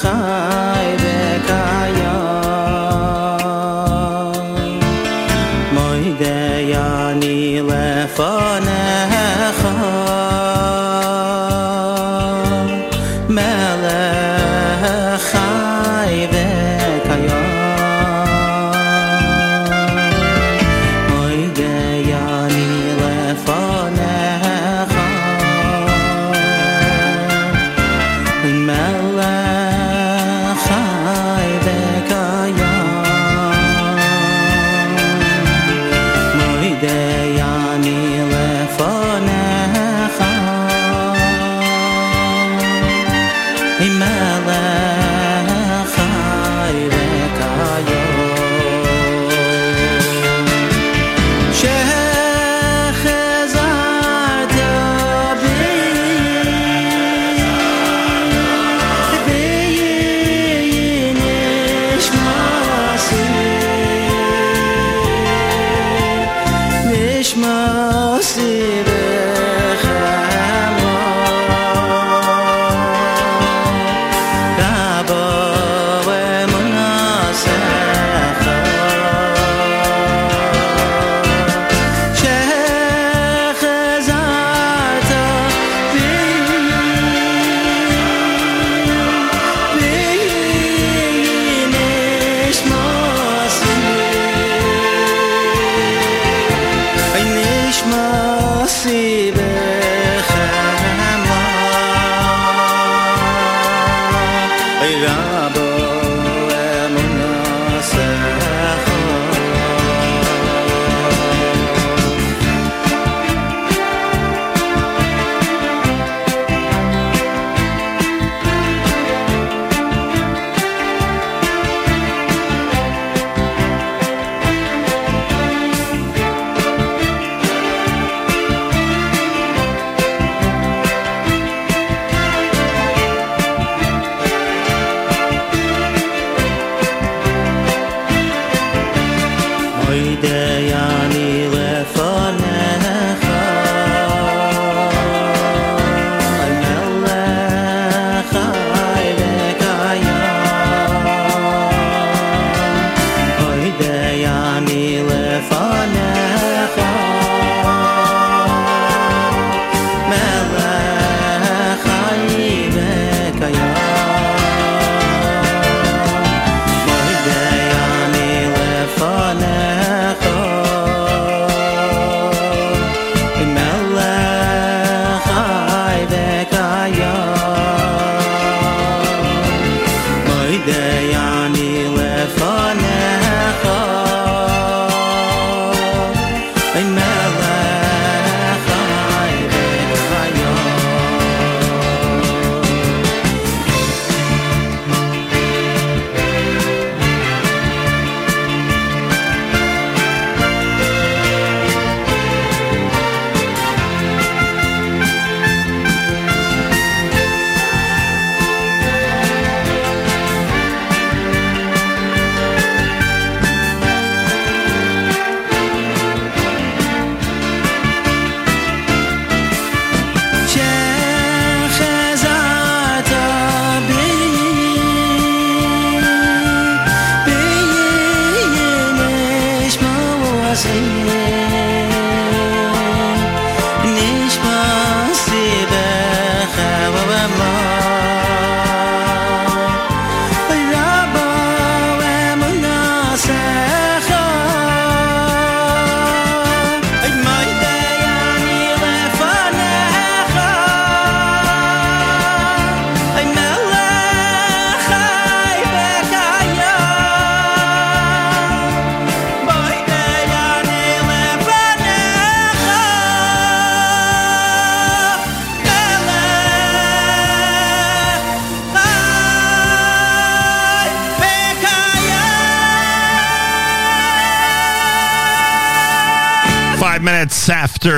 ข้า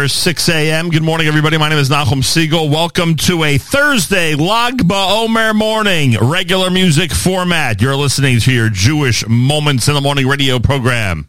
6 a.m. Good morning, everybody. My name is Nachum Segal. Welcome to a Thursday Lag BaOmer morning, regular music format. You're listening to your Jewish Moments in the Morning radio program.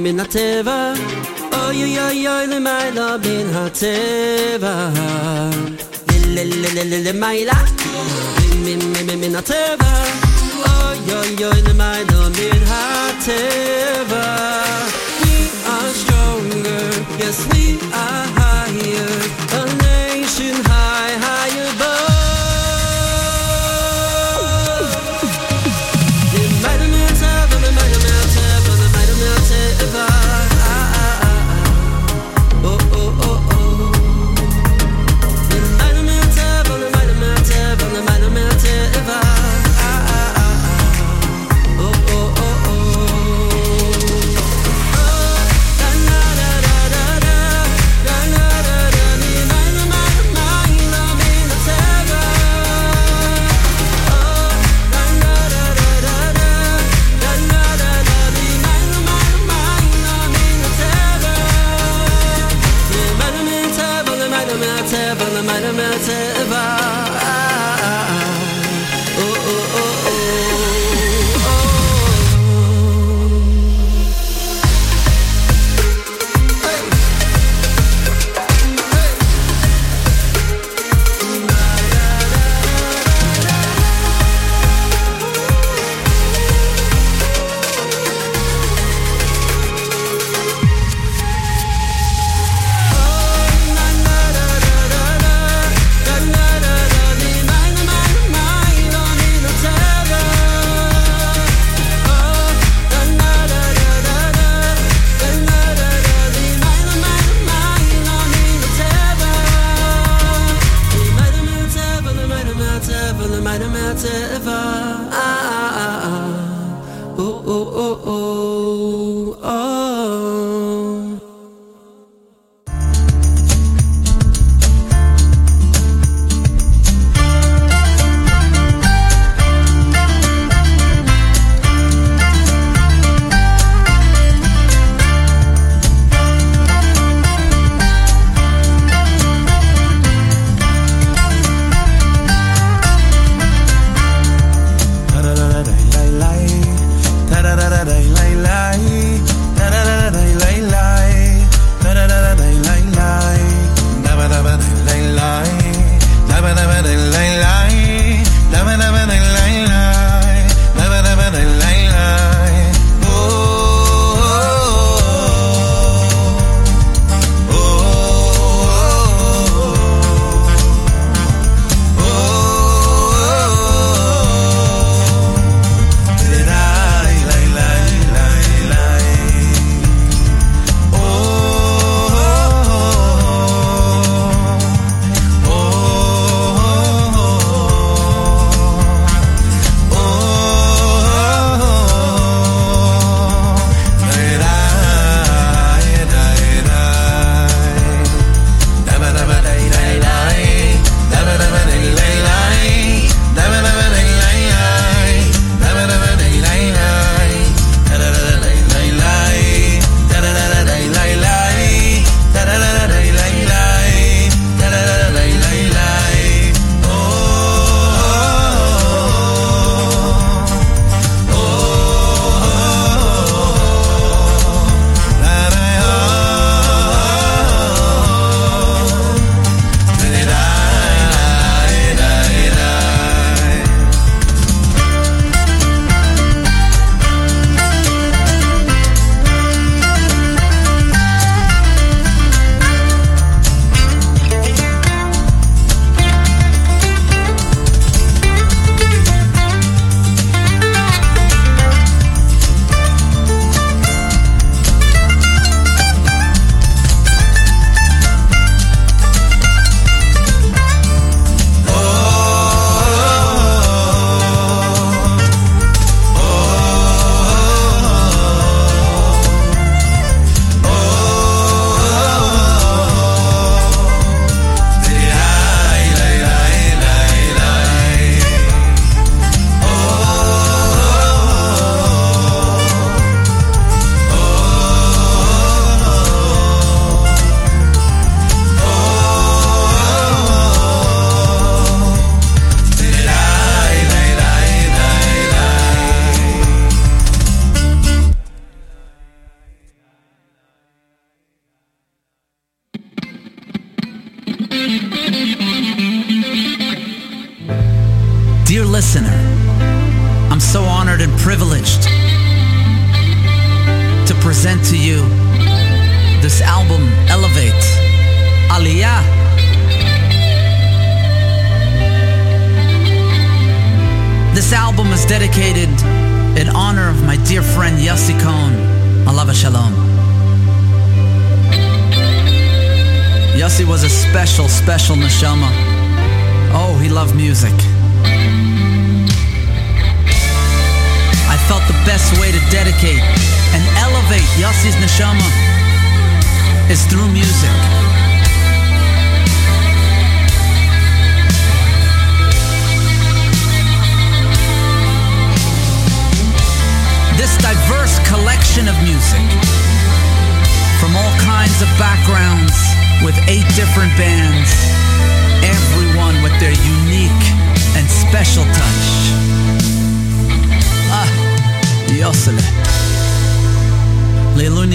min a teva Oy oy oy oy le my la min a teva Le le le le le le my la Min min mi min a teva Oy oy oy le my la min a teva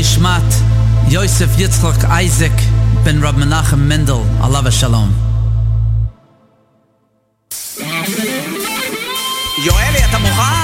Nishmat Yosef Yitzchok, Isaac ben Rab Menachem Mendel, Alav Shalom. יואלי, אתה מוכן?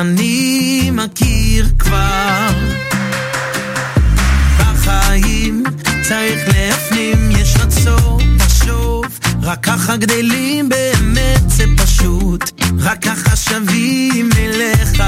אני מכיר כבר. בחיים צריך להפנים, יש רצון לשוב, רק ככה גדלים באמת זה פשוט, רק ככה שווים אליך.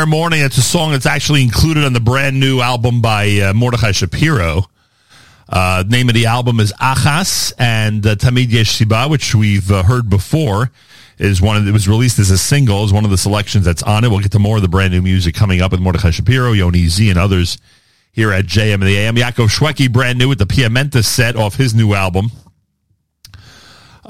BaOmer Morning. It's a song that's actually included on the brand new album by uh, Mordechai Shapiro. Uh, name of the album is Achas and uh, Tamid Yesh Siba, which we've uh, heard before. Is one of it was released as a single. Is one of the selections that's on it. We'll get to more of the brand new music coming up with Mordechai Shapiro, Yoni Z, and others here at JM in the AM. Yaakov Shweki, brand new with the Piamenta set off his new album.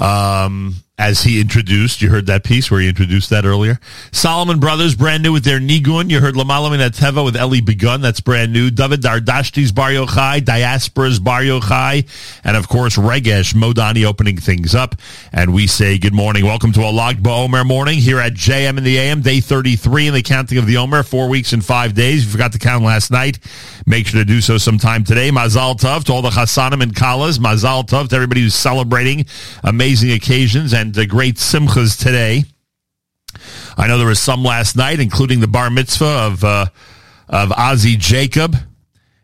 Um, as he introduced, you heard that piece where he introduced that earlier. Solomon Brothers, brand new with their Nigun. You heard Lamalam in Teva with Eli Begun. That's brand new. David Dardashti's Bar Yochai, Diaspora's Bar Yochai, and of course Regesh Modani opening things up. And we say good morning. Welcome to a Lag BaOmer morning here at JM in the AM, day 33 in the counting of the Omer, four weeks and five days. You forgot to count last night. Make sure to do so sometime today. Mazal Tov to all the Chassanim and Kalas. Mazal Tov to everybody who's celebrating amazing occasions and the great simchas today. I know there was some last night, including the bar mitzvah of uh, of Ozzy Jacob.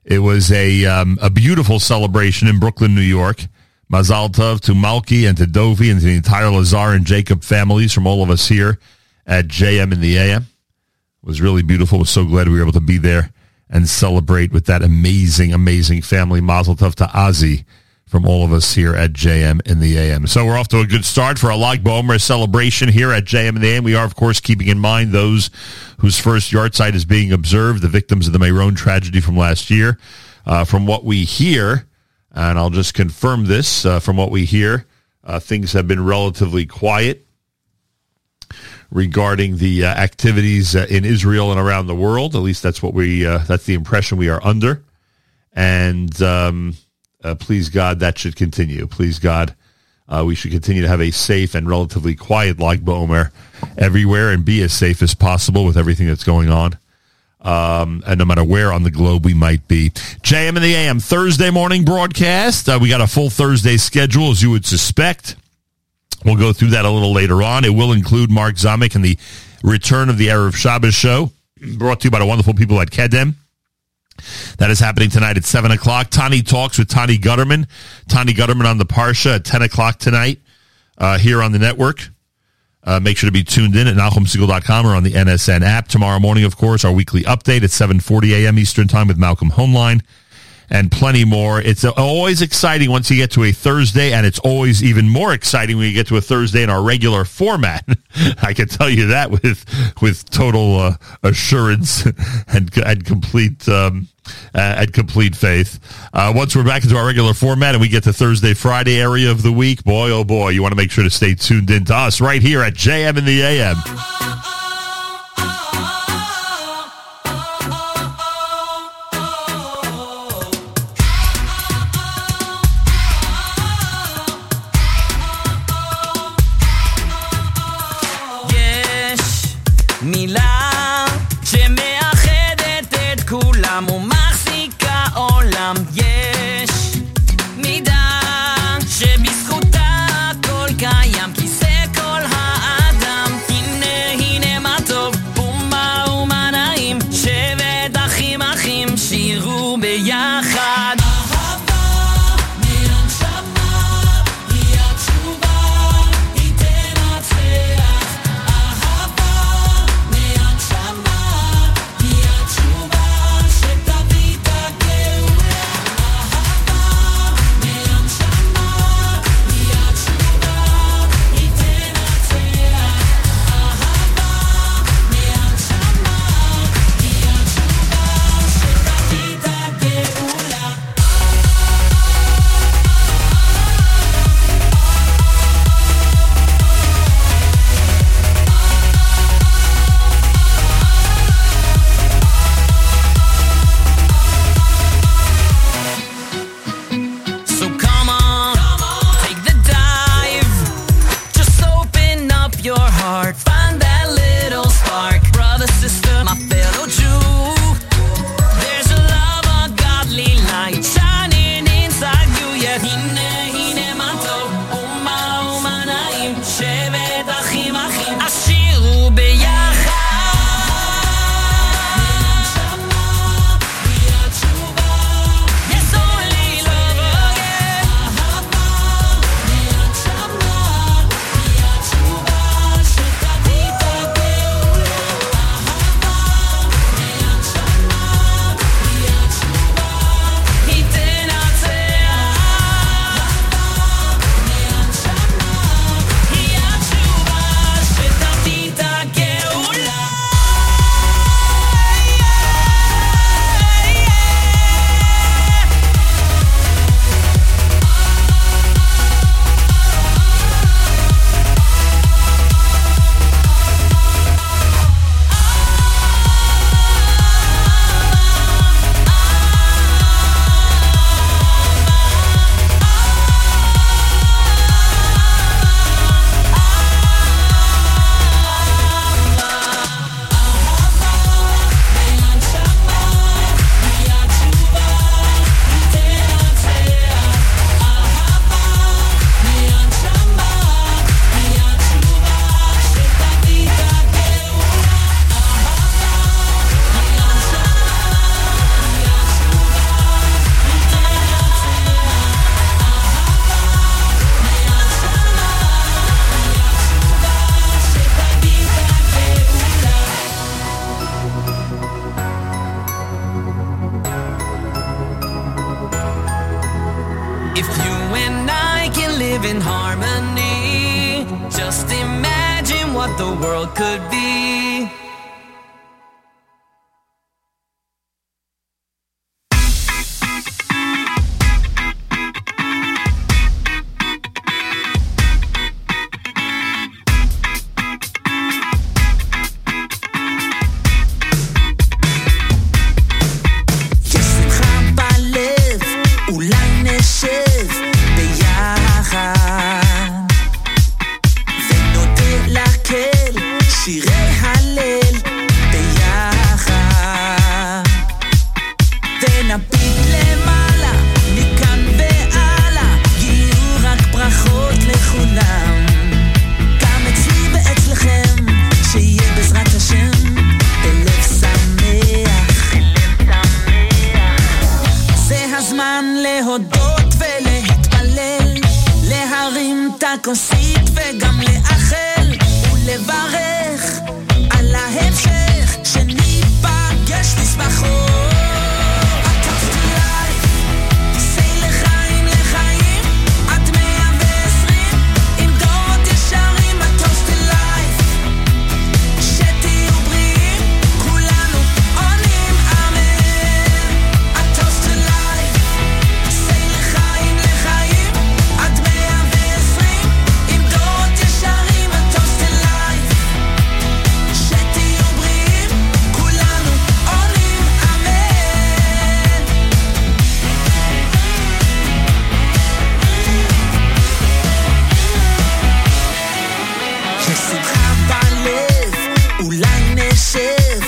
It was a um, a beautiful celebration in Brooklyn, New York. Mazal Tov to Malki and to Dovi and to the entire Lazar and Jacob families from all of us here at JM in the AM. It was really beautiful. Was so glad we were able to be there and celebrate with that amazing, amazing family. Mazel Tov to Ozzy from all of us here at JM in the AM. So we're off to a good start for a Lag BaOmer celebration here at JM in the AM. We are, of course, keeping in mind those whose first yahrzeit is being observed, the victims of the Meron tragedy from last year. Uh, from what we hear, and I'll just confirm this, uh, from what we hear, uh, things have been relatively quiet regarding the uh, activities uh, in Israel and around the world. At least that's what we, uh, that's the impression we are under. And, um, uh, please God, that should continue. Please God, uh, we should continue to have a safe and relatively quiet Lag BaOmer everywhere and be as safe as possible with everything that's going on. Um, and no matter where on the globe we might be. JM in the AM Thursday morning broadcast. Uh, we got a full Thursday schedule, as you would suspect. We'll go through that a little later on. It will include Mark Zamek and the return of the Erev Shabbos show, brought to you by the wonderful people at Kedem. That is happening tonight at 7 o'clock. Tani talks with Tani Gutterman. Tani Gutterman on the Parsha at 10 o'clock tonight uh, here on the network. Uh, make sure to be tuned in at NachumSegal.com or on the NSN app. Tomorrow morning, of course, our weekly update at 7.40 a.m. Eastern Time with Malcolm Hoenlein and plenty more. It's always exciting once you get to a Thursday, and it's always even more exciting when you get to a Thursday in our regular format. I can tell you that with with total uh, assurance and and complete um, and complete faith. Uh, once we're back into our regular format and we get to Thursday, Friday area of the week, boy, oh boy, you want to make sure to stay tuned in to us right here at JM in the AM. Ulan Nesef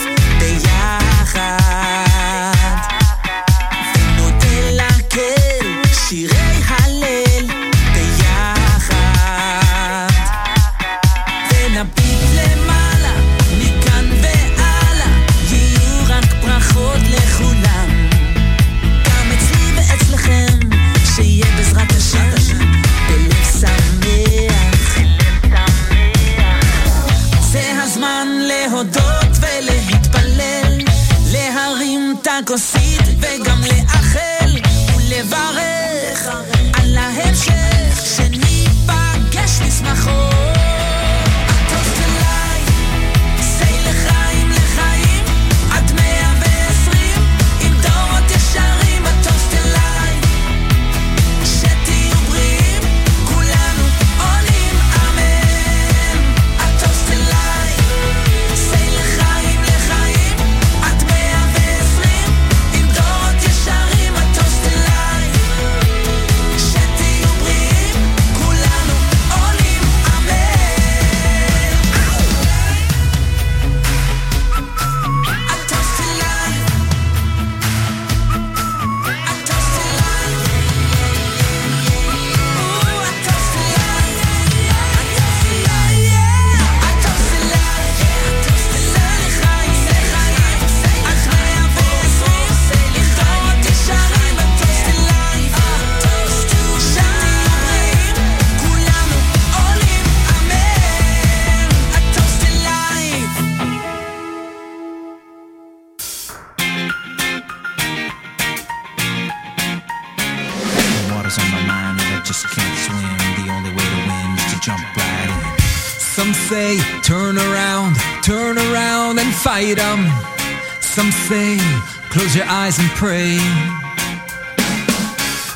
eyes and pray.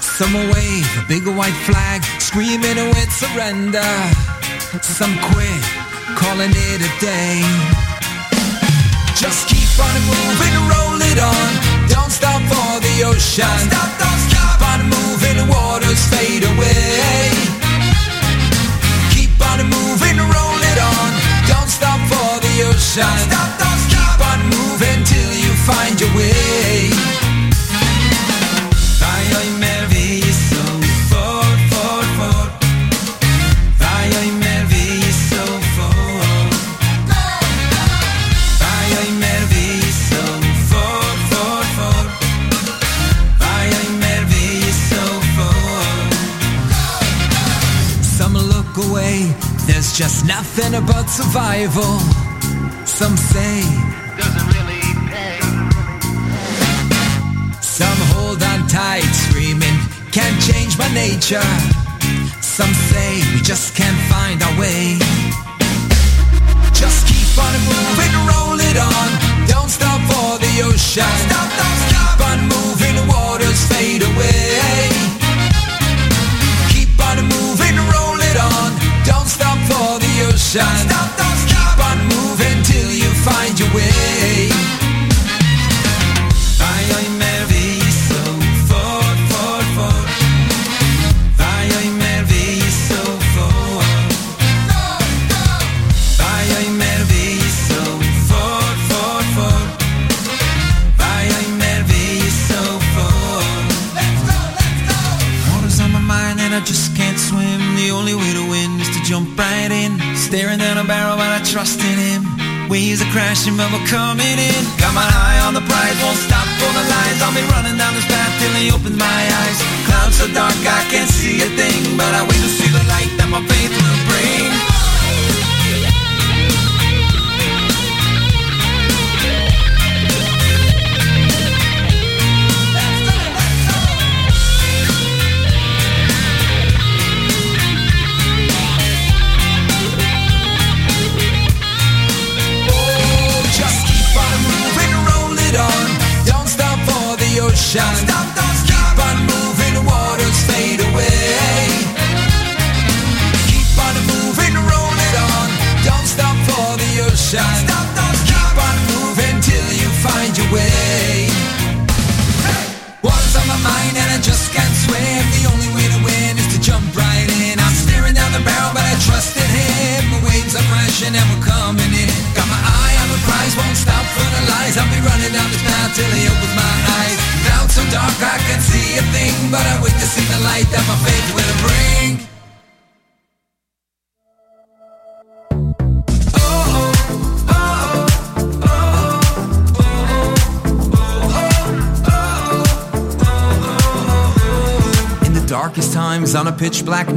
Some will wave a big white flag, screaming a word surrender. Some quit, calling it a day. Just keep on moving, roll it on. Don't stop for the ocean. Don't stop, don't stop. Keep on moving, the waters fade away. Keep on moving, roll it on. Don't stop for the ocean. Don't stop, don't stop. Keep on moving till you find your way. survival. Some say doesn't really pay. Some hold on tight, screaming, can't change my nature. Some say we just can't.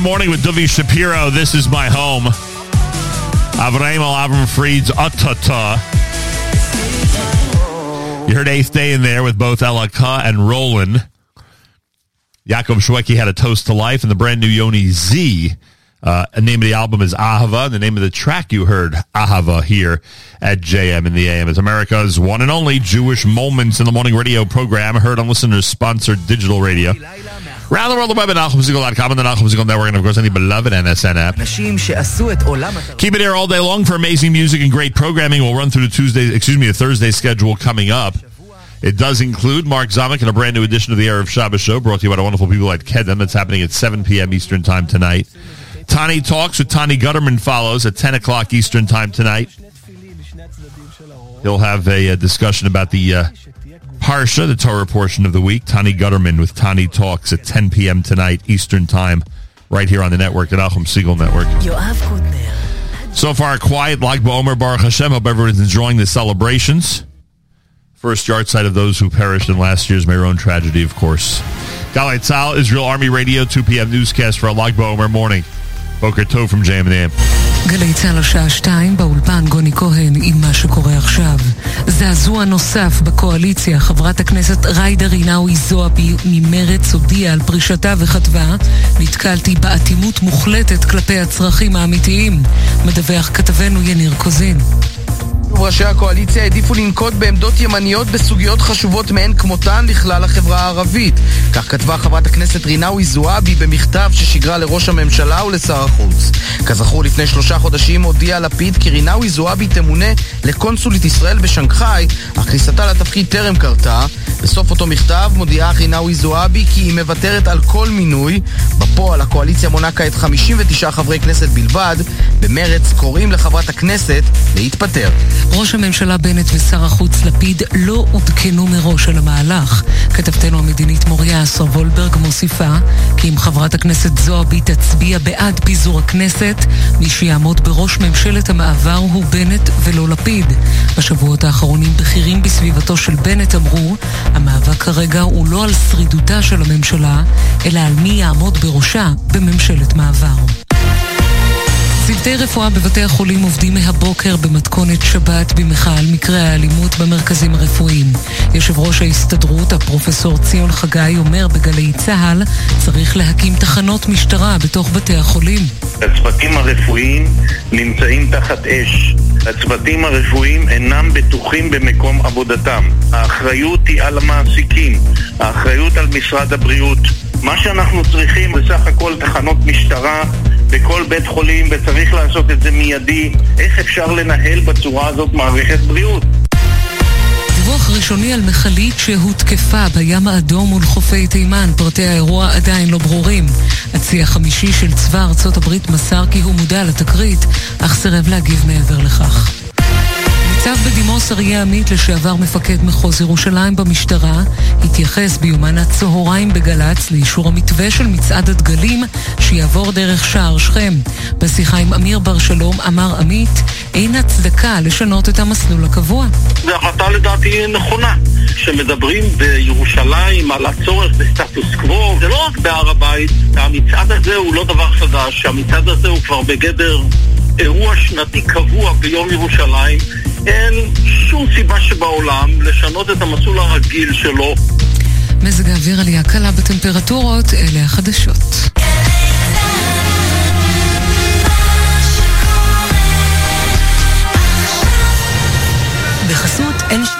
Log morning with Duvi Shapiro. This is my home. Avraham Al Avram Fried's Atata. You heard Eighth Day in there with both Elaka and Roland. Yaakov Shweki had a toast to life, and the brand new Yoni Z. Uh, the name of the album is Ahava. and The name of the track you heard, Ahava, here at JM in the AM. is America's one and only Jewish Moments in the Morning radio program, heard on listeners sponsored digital radio world of web at NachumSegal.com and the Nachum Network, and of course, any the beloved NSN app. Keep it here all day long for amazing music and great programming. We'll run through the Tuesday, excuse me, the Thursday schedule coming up. It does include Mark Zamek and a brand new edition of the Erev Shabbos show brought to you by the wonderful people at Kedem. That's happening at 7 p.m. Eastern Time tonight. Tani Talks with Tani Gutterman follows at 10 o'clock Eastern Time tonight. He'll have a, a discussion about the uh, Parsha, the Torah portion of the week. Tani Gutterman with Tani Talks at 10 p.m. tonight, Eastern Time, right here on the network, at Nachum Segal Network. So far, quiet Lag BaOmer Baruch Hashem. Hope everyone's enjoying the celebrations. First yahrzeit of those who perished in last year's Meron tragedy, of course. Galei Tzahal, Israel Army Radio, 2 p.m. newscast for a Lag BaOmer morning. Boker Tov from JM and גלי צה"ל השעה שתיים, באולפן גוני כהן עם מה שקורה עכשיו. זעזוע נוסף בקואליציה, חברת הכנסת ג'ידא רינאוי זועבי ממרץ הודיעה על פרישתה וכתבה נתקלתי באטימות מוחלטת כלפי הצרכים האמיתיים, מדווח כתבנו יניר קוזין. ראשי הקואליציה העדיפו לנקוט בעמדות ימניות בסוגיות חשובות מאין כמותן לכלל החברה הערבית. כך כתבה חברת הכנסת רינאוי זועבי במכתב ששיגרה לראש הממשלה ולשר החוץ. כזכור, לפני שלושה חודשים הודיע לפיד כי רינאוי זועבי תמונה לקונסולית ישראל בשנגחאי, אך כניסתה לתפקיד טרם קרתה. בסוף אותו מכתב מודיעה רינאוי זועבי כי היא מוותרת על כל מינוי. בפועל הקואליציה מונה כעת 59 חברי כנסת בלבד. במרץ קוראים לחברת הכנסת להתפטר. ראש הממשלה בנט ושר החוץ לפיד לא עודכנו מראש על המהלך. כתבתנו המדינית מוריה אסר וולברג מוסיפה כי אם חברת הכנסת זועבי תצביע בעד פיזור הכנסת, מי שיעמוד בראש ממשלת המעבר הוא בנט ולא לפיד. בשבועות האחרונים בכירים בסביבתו של בנט אמרו, המאבק כרגע הוא לא על שרידותה של הממשלה, אלא על מי יעמוד בראשה בממשלת מעבר. צוותי רפואה בבתי החולים עובדים מהבוקר במתכונת שבת במחאה על מקרי האלימות במרכזים הרפואיים. יושב ראש ההסתדרות, הפרופסור ציון חגי, אומר בגלי צה"ל, צריך להקים תחנות משטרה בתוך בתי החולים. הצוותים הרפואיים נמצאים תחת אש. הצוותים הרפואיים אינם בטוחים במקום עבודתם. האחריות היא על המעסיקים, האחריות על משרד הבריאות. מה שאנחנו צריכים זה סך הכל תחנות משטרה בכל בית חולים וצריך לעשות את זה מיידי. איך אפשר לנהל בצורה הזאת מערכת בריאות? דיווח ראשוני על מכלית שהותקפה בים האדום מול חופי תימן. פרטי האירוע עדיין לא ברורים. הצי החמישי של צבא ארצות הברית מסר כי הוא מודע לתקרית, אך סירב להגיב מעבר לכך. ניצב בדימוס אריה עמית, לשעבר מפקד מחוז ירושלים במשטרה, התייחס ביומן הצהריים בגל"צ לאישור המתווה של מצעד הדגלים שיעבור דרך שער שכם. בשיחה עם אמיר בר שלום אמר עמית, אין הצדקה לשנות את המסלול הקבוע. זו החלטה לדעתי נכונה. כשמדברים בירושלים על הצורך בסטטוס קוו, זה לא רק בהר הבית, המצעד הזה הוא לא דבר חדש, המצעד הזה הוא כבר בגדר אירוע שנתי קבוע ביום ירושלים. אין שום סיבה שבעולם לשנות את המסלול הרגיל שלו. מזג האוויר עלייה קלה בטמפרטורות, אלה החדשות. בחסות אין...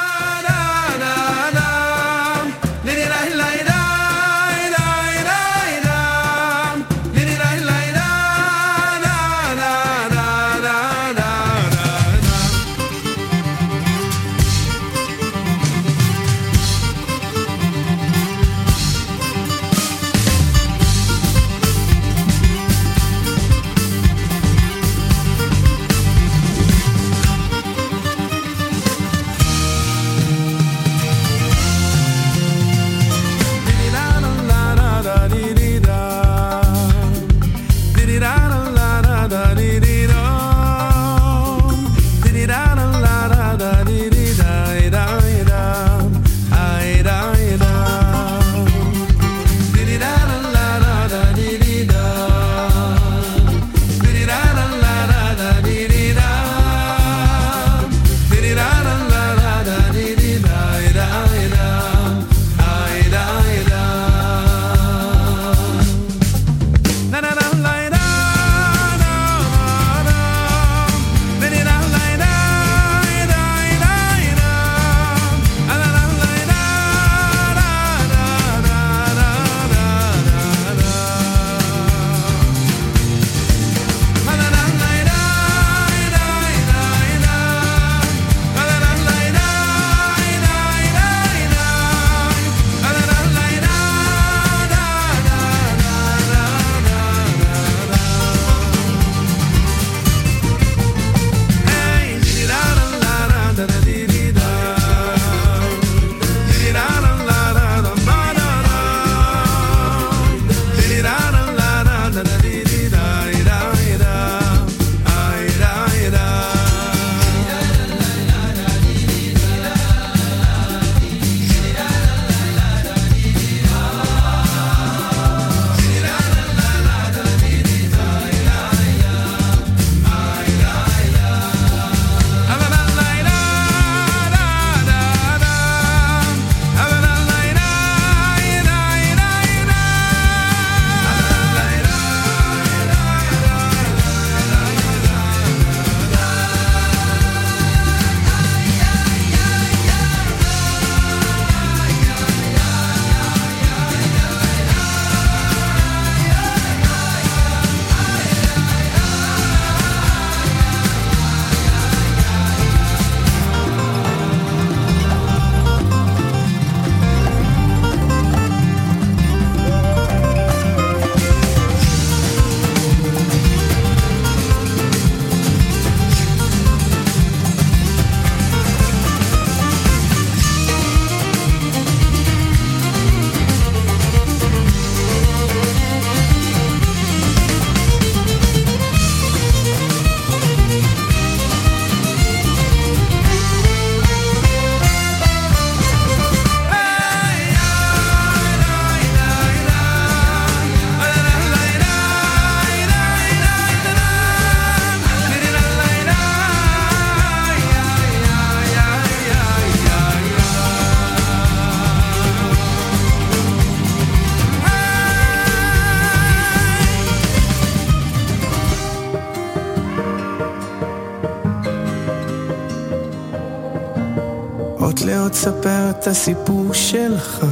אות לאות ספר את הסיפור שלך,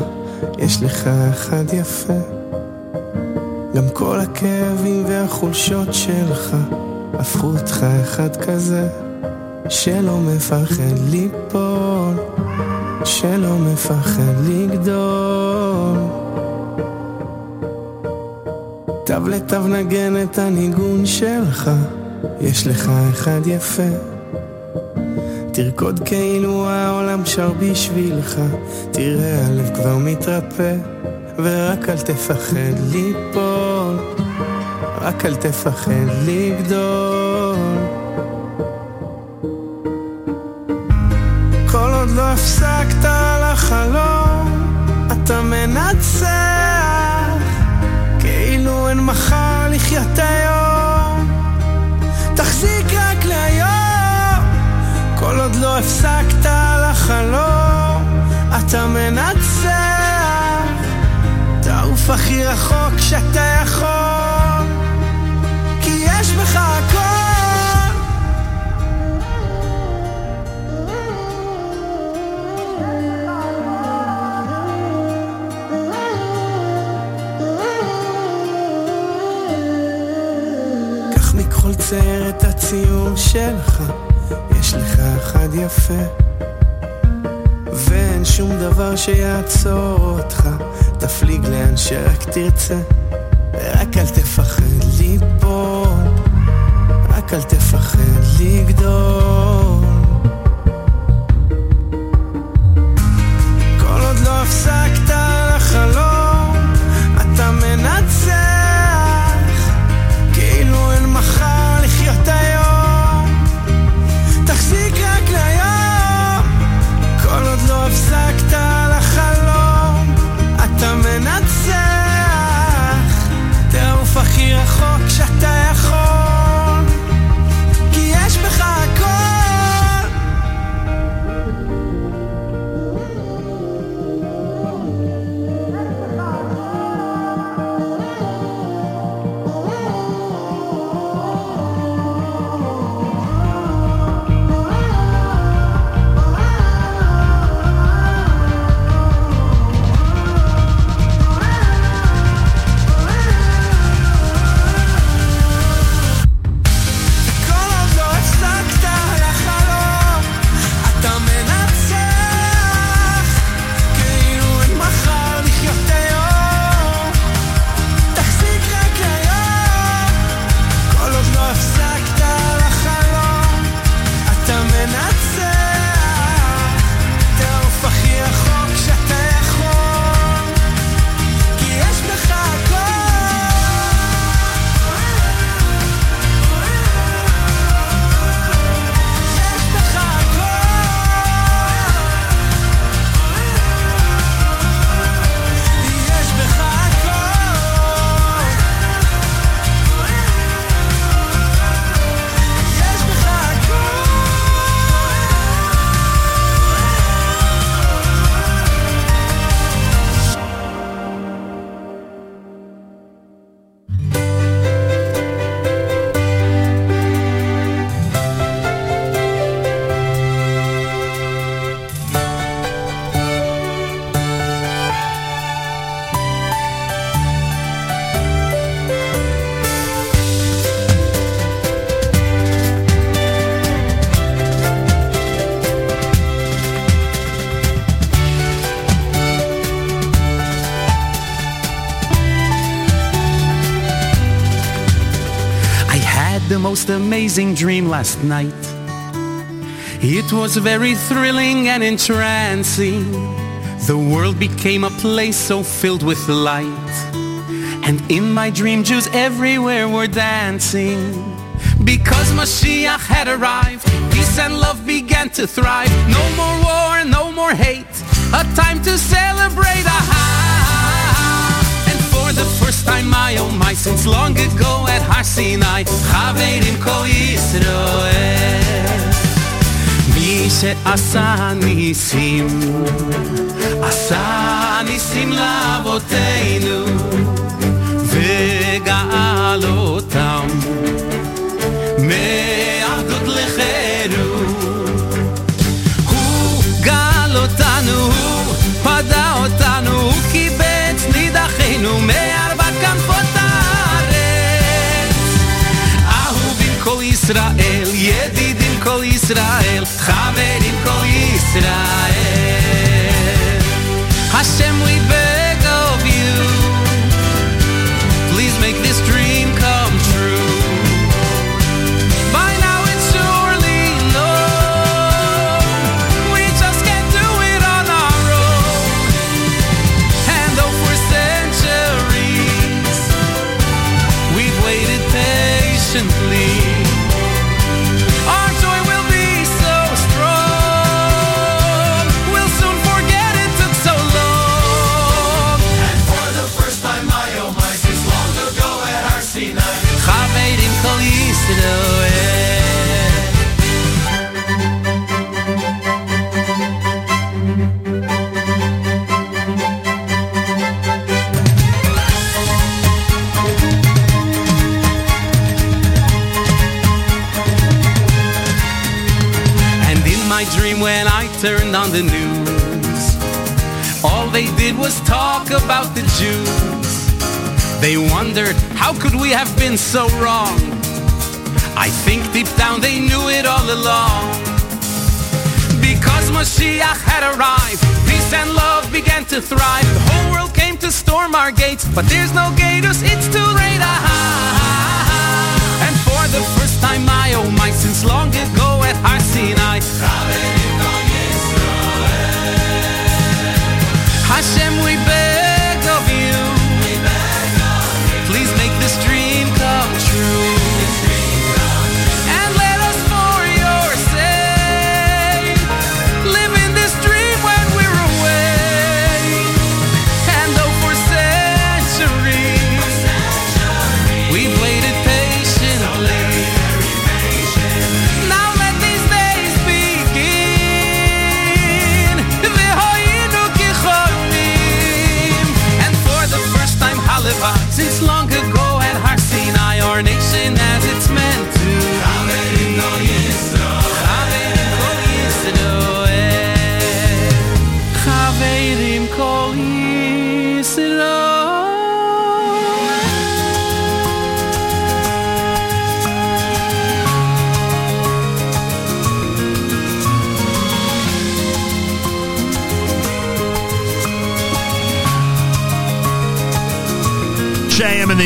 יש לך אחד יפה. גם כל הכאבים והחולשות שלך, הפכו אותך אחד כזה, שלא מפחד ליפול, שלא מפחד לגדול. תו לתו נגן את הניגון שלך, יש לך אחד יפה. תרקוד כאילו העולם שר בשבילך, תראה הלב כבר מתרפא, ורק אל תפחד ליפול, רק אל תפחד לגדול. כל עוד לא הפסקת לחלום, אתה מנצח, כאילו אין מחר לחיות היום, הפסקת לחלום, אתה מנצח. תעוף הכי רחוק שאתה יכול, כי יש בך הכל. קח מכל צייר את הציור שלך, אחד יפה. ואין שום דבר שיעצור אותך, תפליג לאן שרק תרצה. ורק אל תפחד ליפול, רק אל תפחד לגדול. Amazing dream last night. It was very thrilling and entrancing. The world became a place so filled with light. And in my dream, Jews everywhere were dancing. Because Mashiach had arrived, peace and love began to thrive. No more war, no more hate. A time to celebrate. And for the first time, my oh my, since long ago at Har Sinai, Chaverim Kol Yisroel. מי שעשה ניסים, עשה ניסים לאבותינו, וגאל אותם מעבדות לחירות. הוא גאל אותנו, הוא פדה אותנו, הוא קיבץ נידחינו מארבע כנפות הארץ. אהובים כל ישראל, ידידים כל ישראל, חברים כל ישראל. Hashem, we on the news. All they did was talk about the Jews. They wondered, how could we have been so wrong? I think deep down they knew it all along. Because Moshiach had arrived, peace and love began to thrive. The whole world came to storm our gates, but there's no gators, it's too late. Ah, and for the first time, my oh my, since long ago at Har Sinai, Hashem, we beg of you, please make this dream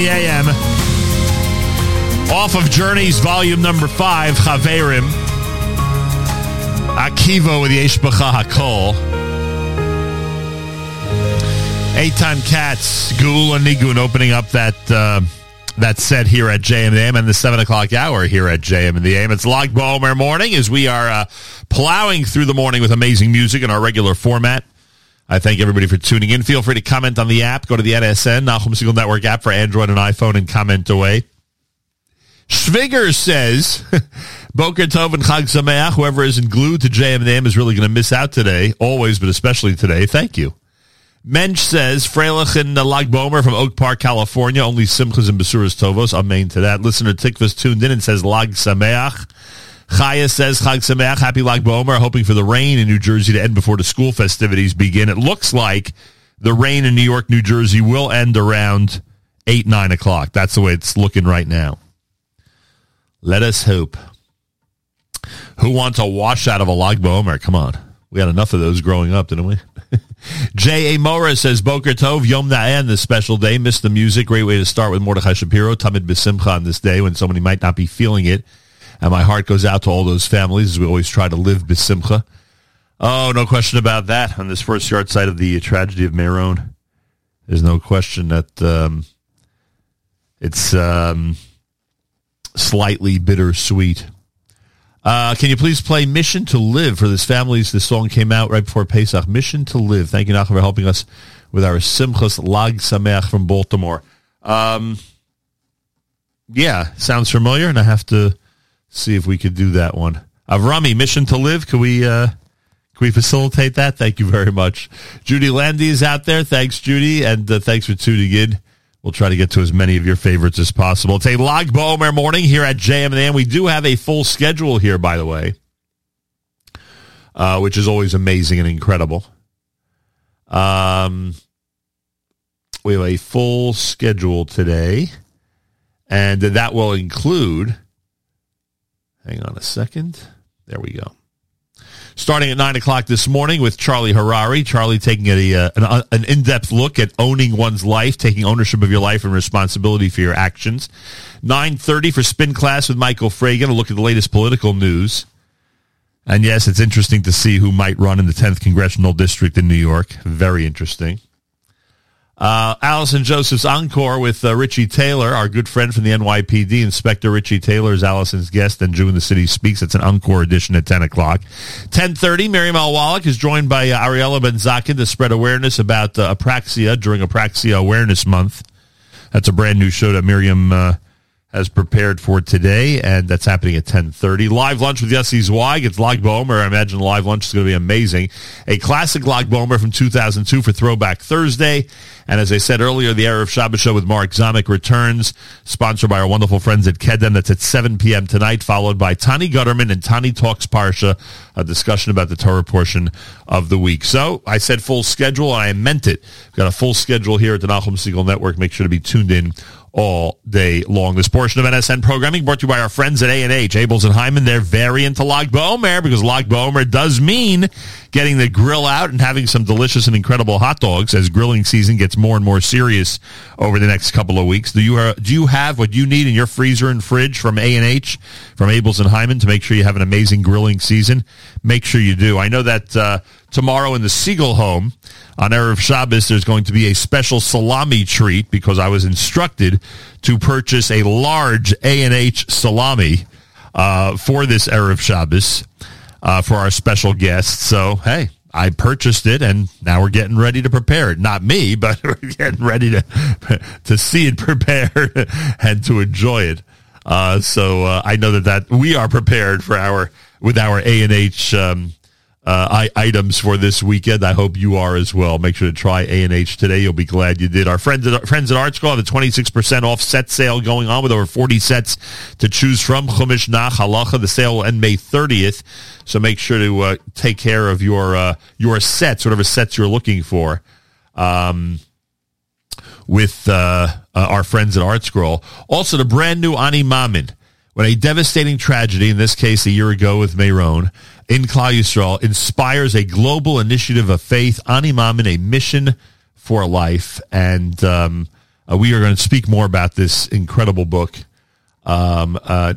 a.m. Off of Journeys, volume number five, Chaverim. Akivo with Yesh Hakol. Eight-time Cats, Gula and Nigun opening up that uh, that set here at JM and the AM and the seven o'clock hour here at JM and the AM. It's Log morning as we are uh, plowing through the morning with amazing music in our regular format. I thank everybody for tuning in. Feel free to comment on the app. Go to the NSN, Nachum Segal Network app for Android and iPhone and comment away. Schwiger says, Boker Tov and Chag Sameach, whoever isn't glued to JM is really going to miss out today, always, but especially today. Thank you. Mensch says, Freilich and Lag Bomer from Oak Park, California, only Simchas and Basuras Tovos. Amen to that. Listener Tikva's tuned in and says, Lag Sameach. Chaya says, Chag Sameach, happy Lag Bomer, hoping for the rain in New Jersey to end before the school festivities begin. It looks like the rain in New York, New Jersey will end around 8, 9 o'clock. That's the way it's looking right now. Let us hope. Who wants a wash out of a Lag Bomer? Come on. We had enough of those growing up, didn't we? J.A. Mora says, Boker Tov, Yom Na'an, this special day. Missed the music. Great way to start with Mordechai Shapiro. Tamid B'Simcha on this day when somebody might not be feeling it. And my heart goes out to all those families as we always try to live B'Simcha. Oh, no question about that. On this first yahrzeit of the tragedy of Meron, there's no question that um, it's um, slightly bittersweet. Uh, can you please play Mission to Live for this family's? This song came out right before Pesach. Mission to Live. Thank you, Nachum, for helping us with our Simchas Lag Sameach from Baltimore. Um, yeah, sounds familiar, and I have to see if we could do that one. Avrami, Mission to Live. Can we, uh, can we facilitate that? Thank you very much. Judy Landy is out there. Thanks, Judy, and uh, thanks for tuning in. We'll try to get to as many of your favorites as possible. It's a Lag Bomer morning here at JM We do have a full schedule here, by the way, uh, which is always amazing and incredible. Um, we have a full schedule today, and that will include. Hang on a second. There we go. Starting at 9 o'clock this morning with Charlie Harari. Charlie taking a, uh, an, an in-depth look at owning one's life, taking ownership of your life and responsibility for your actions. 9.30 for Spin Class with Michael Fragin, a look at the latest political news. And yes, it's interesting to see who might run in the 10th Congressional District in New York. Very interesting. Uh, Allison Joseph's Encore with uh, Richie Taylor, our good friend from the NYPD. Inspector Richie Taylor is Allison's guest, and Jew in the City Speaks. It's an Encore edition at 10 o'clock. 10.30, Miriam Al Wallach is joined by uh, Ariella Benzakin to spread awareness about uh, apraxia during Apraxia Awareness Month. That's a brand new show that Miriam uh, has prepared for today, and that's happening at 10.30. Live lunch with Yossi Zweig. It's Lag Bomer. I imagine the live lunch is going to be amazing. A classic Lag Bomer from 2002 for Throwback Thursday. And as I said earlier, the Erev Shabbos show with Mark Zamek returns, sponsored by our wonderful friends at Kedem. That's at 7 p.m. tonight, followed by Tani Gutterman and Tani Talks Parsha, a discussion about the Torah portion of the week. So I said full schedule, and I meant it. We've got a full schedule here at the Nachum Segal Network. Make sure to be tuned in all day long. This portion of NSN programming brought to you by our friends at A&H, Abeles and Heymann. They're very into Lag Bomer because Lag Bomer does mean getting the grill out and having some delicious and incredible hot dogs as grilling season gets more and more serious over the next couple of weeks. Do you uh, do you have what you need in your freezer and fridge from A&H, from Abeles and Heymann to make sure you have an amazing grilling season? Make sure you do. I know that uh, tomorrow in the Segal home on Erev Shabbos, there's going to be a special salami treat because I was instructed to purchase a large A&H salami uh, for this Erev Shabbos uh, for our special guests. So, hey, I purchased it, and now we're getting ready to prepare it. Not me, but we're getting ready to to see it prepared and to enjoy it. Uh, so uh, I know that, that we are prepared for our with our A and H um, uh, items for this weekend. I hope you are as well. Make sure to try A and H today. You'll be glad you did. Our friends at friends at ArtScroll have a twenty six percent off set sale going on with over forty sets to choose from. Chumash Nach Halacha. The sale will end May thirtieth, so make sure to uh, take care of your uh, your sets, whatever sets you're looking for. Um, with uh, uh, our friends at ArtScroll. Also, the brand new Ani Mamin. When a devastating tragedy, in this case a year ago with Meron, in Klal Yisrael, inspires a global initiative of faith, Ani Mamin, a mission for life. And um, uh, we are going to speak more about this incredible book um, uh,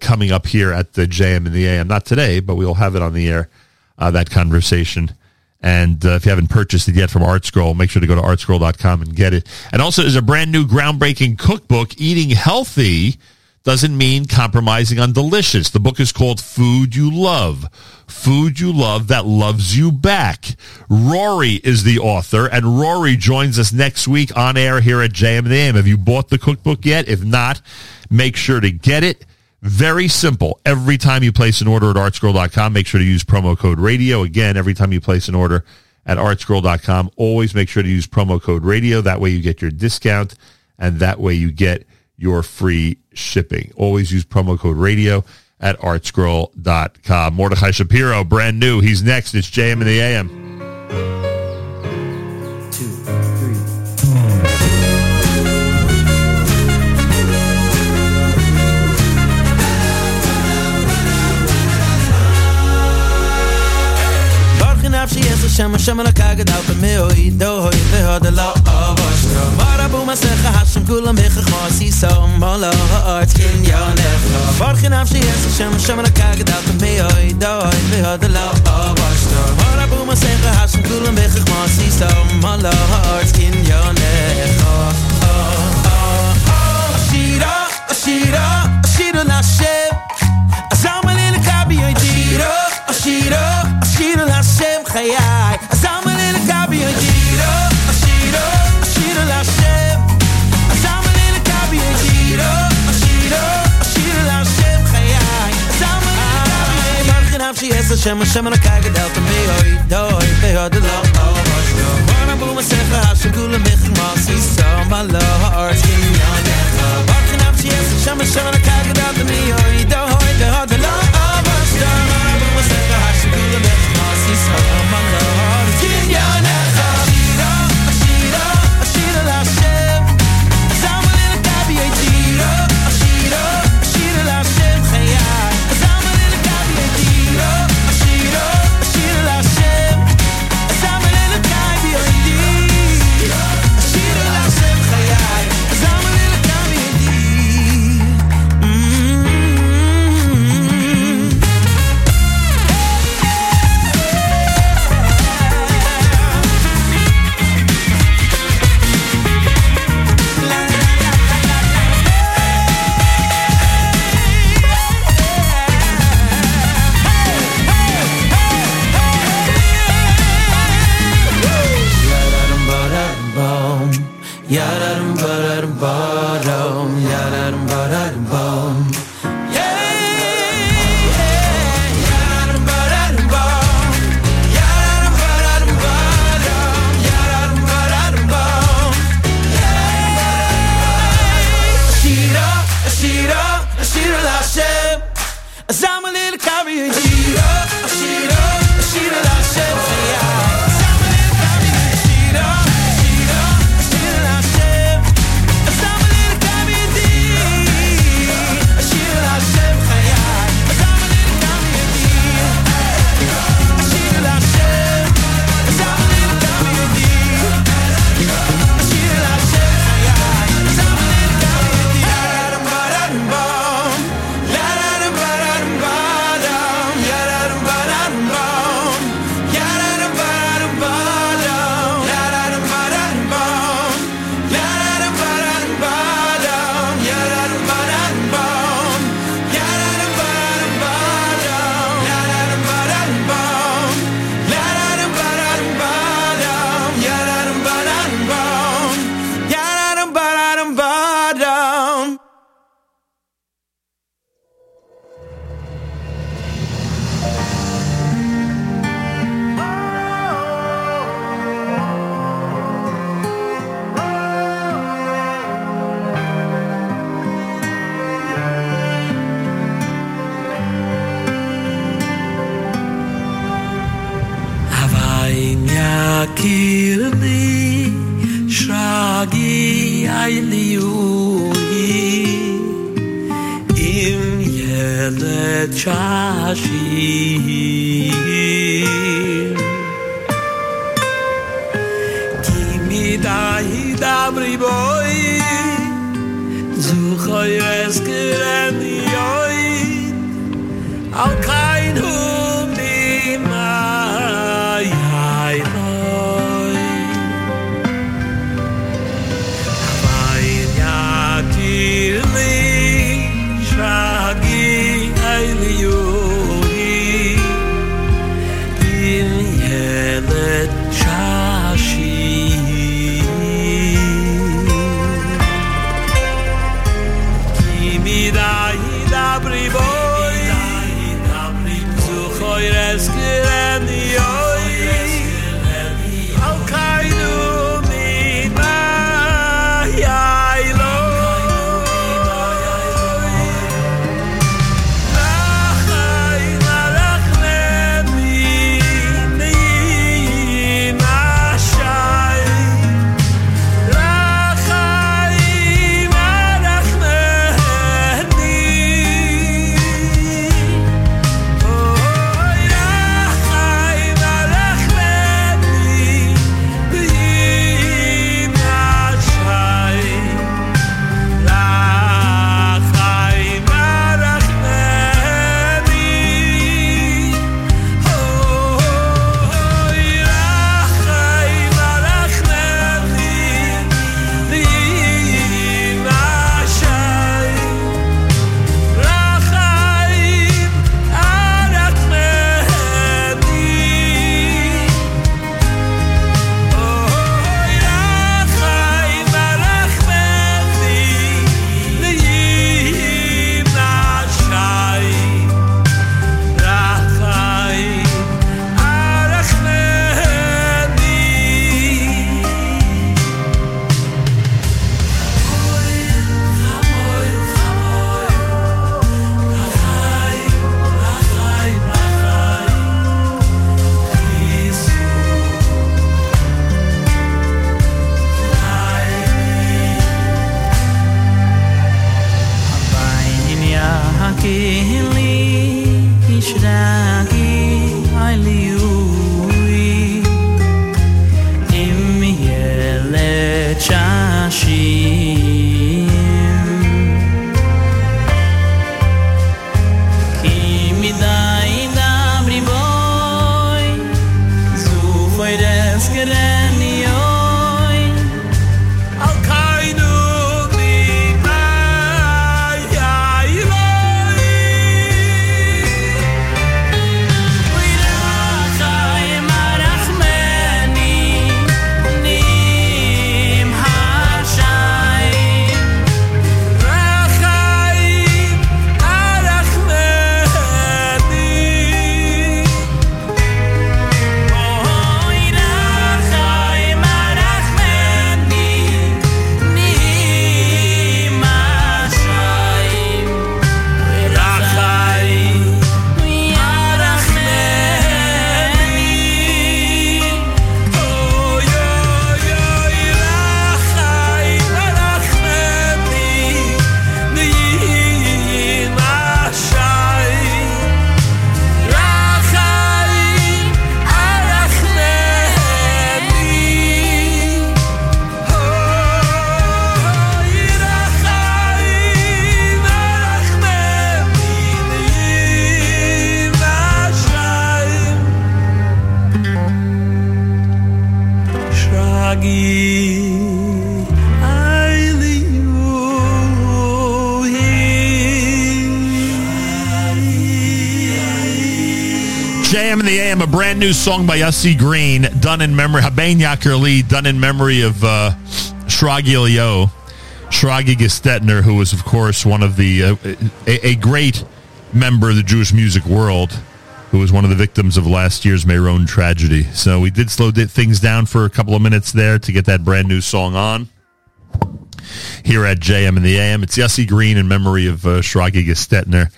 coming up here at the JM and the AM. Not today, but we'll have it on the air, uh, that conversation. And uh, if you haven't purchased it yet from ArtScroll, make sure to go to artscroll.com and get it. And also, there's a brand new groundbreaking cookbook, Eating Healthy doesn't mean compromising on delicious. The book is called Food You Love. Food You Love That Loves You Back. Rory is the author, and Rory joins us next week on air here at JM and the Have you bought the cookbook yet? If not, make sure to get it. Very simple. Every time you place an order at artscroll.com, make sure to use promo code radio. Again, every time you place an order at artscroll.com, always make sure to use promo code radio. That way you get your discount and that way you get your free shipping. Always use promo code radio at artscroll.com. Mordechai Shapiro, brand new. He's next. It's JM in the AM. Alaka gedal ka meo ido hoi veho de lo avashto Mara bu masecha Hashem kulam bechach masi so Mola ha'art kin yonecha Barch in afshi yes Hashem Hashem alaka gedal ka meo ido hoi veho de lo avashto Mara bu masecha Hashem kulam bechach masi so Mola ha'art kin oh Ashira, Ashira, Ashira Lashem Azam alil kabi yoidiro Ashira, Ashira Lashem chayai nafshi es Hashem Hashem alakai gedel to me oi doi Beho de lo ovashto Mora bu masecha Hashem kula mich masi so Malo ha'art kin yonecha Baruch nafshi es brand new song by Yossi Green, done in memory, Habain Yaker Lee, done in memory of uh, Shragi Elio, Shragi Gestetner, who was, of course, one of the, uh, a, a great member of the Jewish music world, who was one of the victims of last year's Meron tragedy. So we did slow things down for a couple of minutes there to get that brand new song on. Here at JM in the AM, it's Yossi Green in memory of uh, Shragi Gestetner.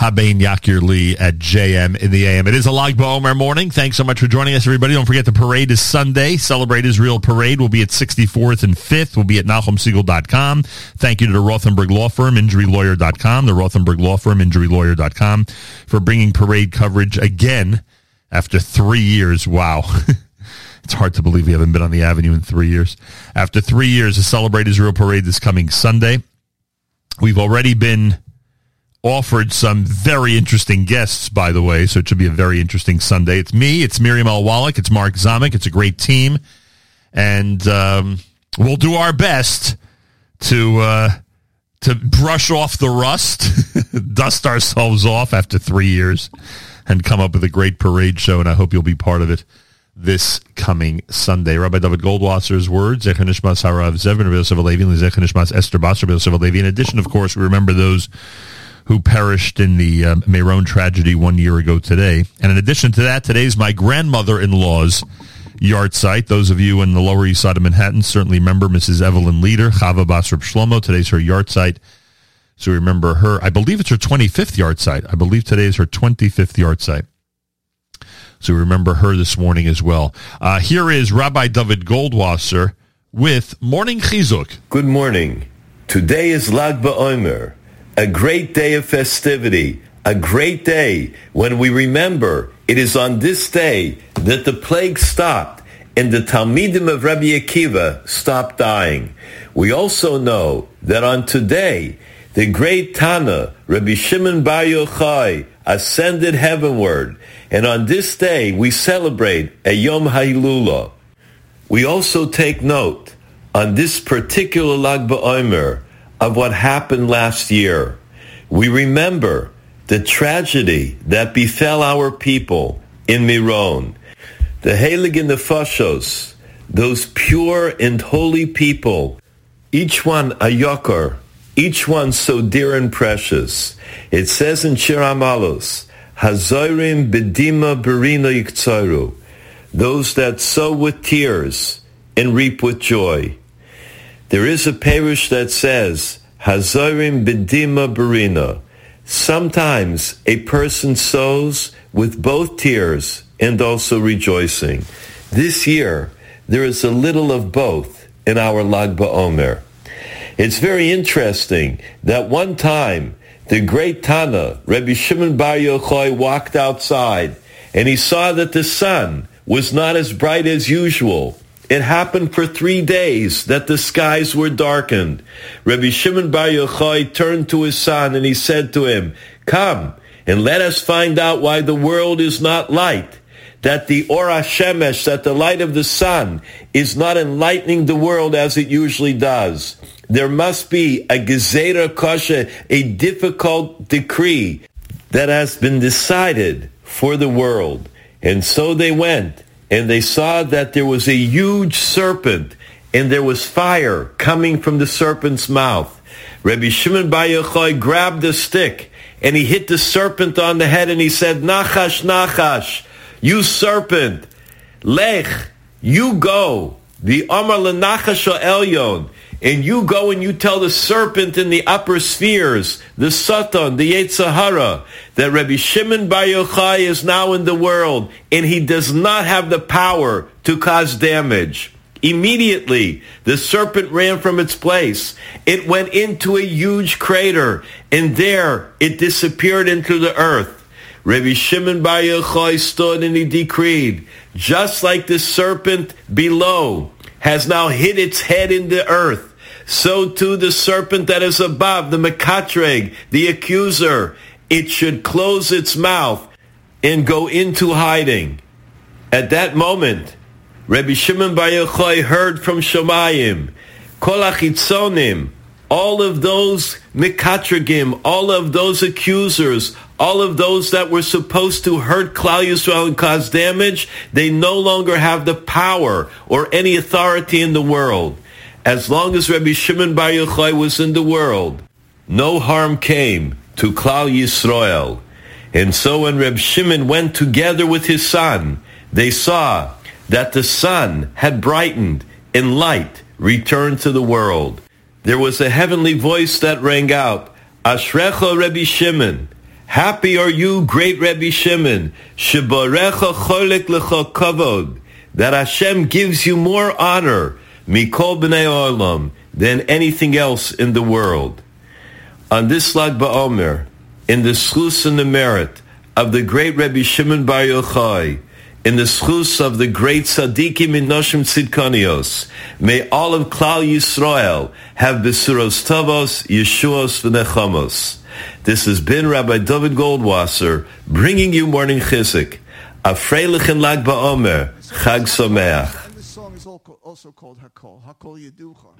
Habain Yakir Lee at JM in the AM. It is a Lag BaOmer morning. Thanks so much for joining us, everybody. Don't forget the parade is Sunday. Celebrate Israel Parade We'll be at 64th and 5th. We'll be at NachumSegal.com. Thank you to the Rothenberg Law Firm, InjuryLawyer.com, the Rothenberg Law Firm, InjuryLawyer.com for bringing parade coverage again after three years. Wow. It's hard to believe we haven't been on the avenue in three years. After three years, the Celebrate Israel Parade this coming Sunday. We've already been offered some very interesting guests, by the way, so it should be a very interesting Sunday. It's me, it's Miriam L. Wallach, it's Mark Zamek, it's a great team, and um, we'll do our best to uh, to brush off the rust, dust ourselves off after three years, and come up with a great parade show, and I hope you'll be part of it this coming Sunday. Rabbi David Goldwasser's words, Zecher Harav Zevin, Rabbi Yosef Esther Bas, Rabbi Yosef. In addition, of course, we remember those who perished in the um, Meron tragedy one year ago today. And in addition to that, today's my grandmother-in-law's yahrzeit. Those of you in the Lower East Side of Manhattan certainly remember Mrs. Evelyn Leader, Chava Basrab Shlomo. Today's her yahrzeit. So we remember her. I believe it's her 25th yahrzeit. I believe today is her 25th yahrzeit. So we remember her this morning as well. Uh, here is Rabbi David Goldwasser with Morning Chizuk. Good morning. Today is Lag BaOmer, a great day of festivity, a great day when we remember it is on this day that the plague stopped and the Talmidim of Rabbi Akiva stopped dying. We also know that on today, the great Tana, Rabbi Shimon Bar Yochai, ascended heavenward, and on this day we celebrate a Yom HaHilula. We also take note on this particular Lag BaOmer of what happened last year. We remember the tragedy that befell our people in Meron. The Heilige Nefashos, those pure and holy people, each one a yokar, each one so dear and precious. It says in Shir Amalos, Hazorim bedima berina yiktzaru, those that sow with tears and reap with joy. There is a parish that says, Hazorim bedima barina. Sometimes a person sows with both tears and also rejoicing. This year, there is a little of both in our Lag BaOmer. It's very interesting that one time the great Tana, Rabbi Shimon Bar Yochai, walked outside and he saw that the sun was not as bright as usual. It happened for three days that the skies were darkened. Rabbi Shimon Bar Yochai turned to his son and he said to him, Come and let us find out why the world is not light that the Ora Shemesh, that the light of the sun, is not enlightening the world as it usually does. There must be a Gezerah Kashah, a difficult decree that has been decided for the world. And so they went, and they saw that there was a huge serpent, and there was fire coming from the serpent's mouth. Rabbi Shimon Bar Yochai grabbed a stick, and he hit the serpent on the head, and he said, Nachash, Nachash, you serpent, Lech, you go, the Amar Lenachash Elyon, and you go and you tell the serpent in the upper spheres, the Satan, the Yetzirah, that Rabbi Shimon Bar Yochai is now in the world, and he does not have the power to cause damage. Immediately, the serpent ran from its place. It went into a huge crater, and there it disappeared into the earth. Rabbi Shimon Bar Yochai stood and he decreed, just like the serpent below has now hit its head in the earth, so too the serpent that is above, the Mekatreg, the accuser, it should close its mouth and go into hiding. At that moment, Rabbi Shimon Bar Yochai heard from Shemayim, Kol achitzonim, all of those mikatragim, all of those accusers, all of those that were supposed to hurt Klal Yisrael and cause damage, they no longer have the power or any authority in the world. As long as Rabbi Shimon Bar Yochai was in the world, no harm came to Klal Yisrael. And so when Reb Shimon went together with his son, they saw that the sun had brightened and light returned to the world. There was a heavenly voice that rang out, Ashrecha Rebbe Shimon, Happy are you, great Rebbe Shimon, Shebarecha cholek lecha kavod, that Hashem gives you more honor, mikol b'nei olam, than anything else in the world. On this Lag BaOmer, in the schus and the merit of the great Rebbe Shimon Bar Yochai, in the schus of the great tzaddikim in Noshim may all of Klal Yisrael have besuros Tavos, yeshuos, v'nechamos. This has been Rabbi David Goldwasser bringing you morning Chizuk. A freilich in Lag BaOmer, Chag Someach. Also called Hakol, Hakol Yeducha.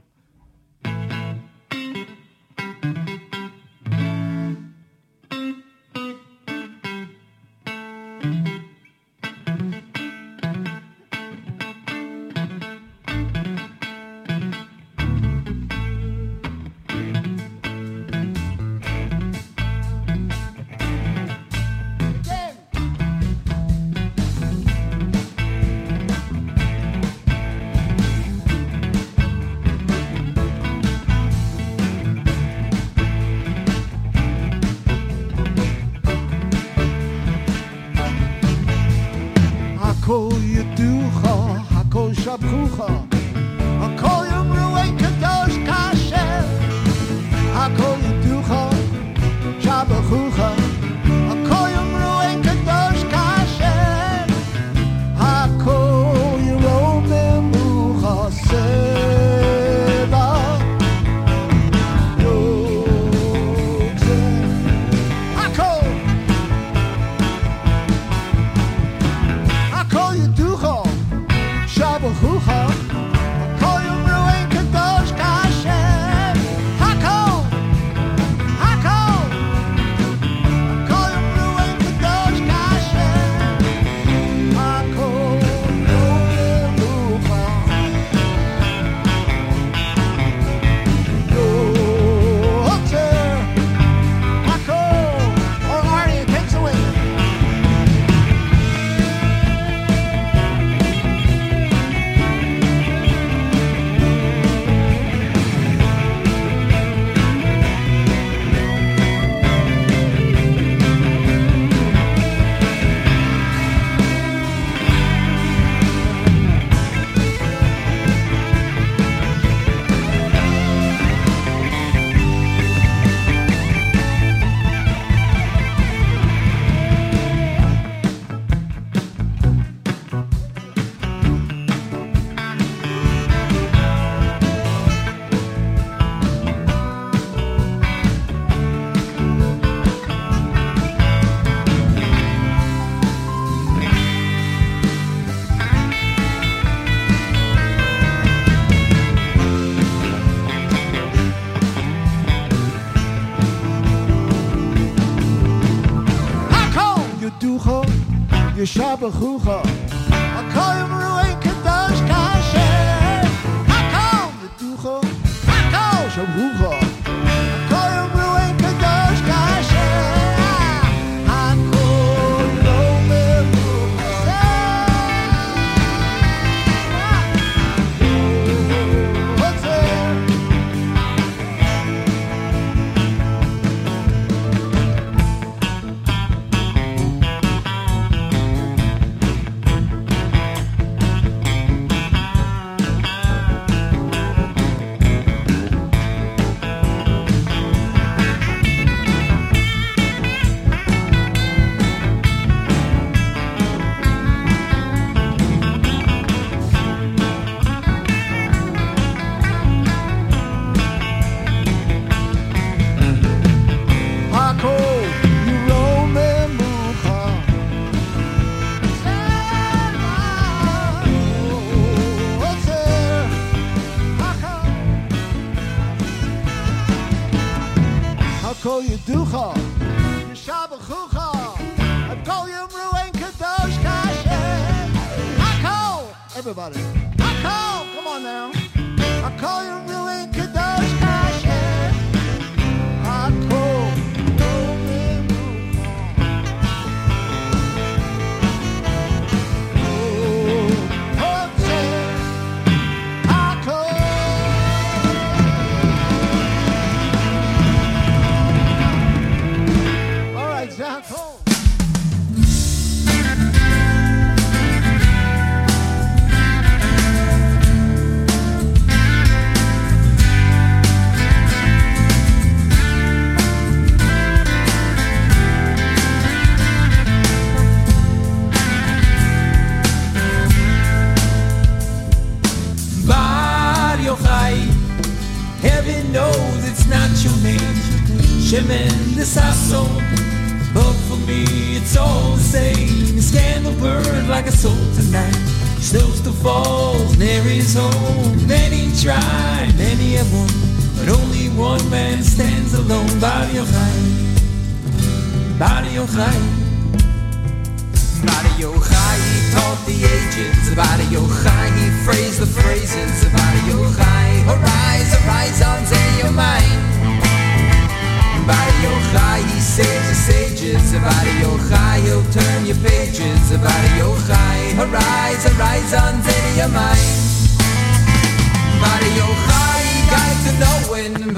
Yeshabachucha,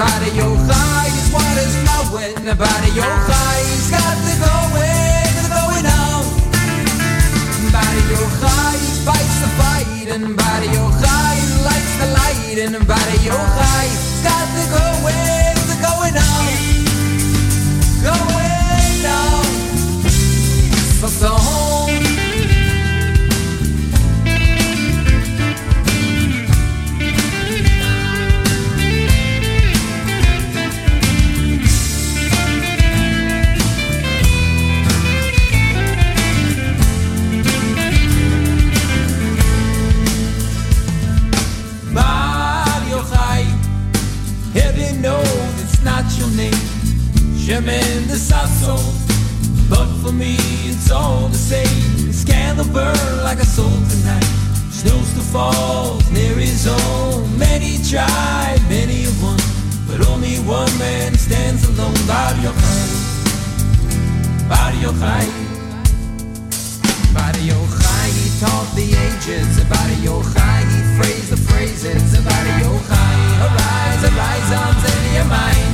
knowing. Body Yochai is what is flowing. Body Yochai, he's got the going, the going on. Body Yochai fights the fight and Body Yochai lights the light and Body Yochai got the going, the going on, for me it's all the same. Scandal burn like a soul tonight. Snow still falls near his home. Many tried, many have won, but only one man stands alone. Bar Yochai, Bar Yochai. Body Yochai, he taught the ages. Body Yochai, he phrased the phrases. Body Yochai, arise, arise on your mind.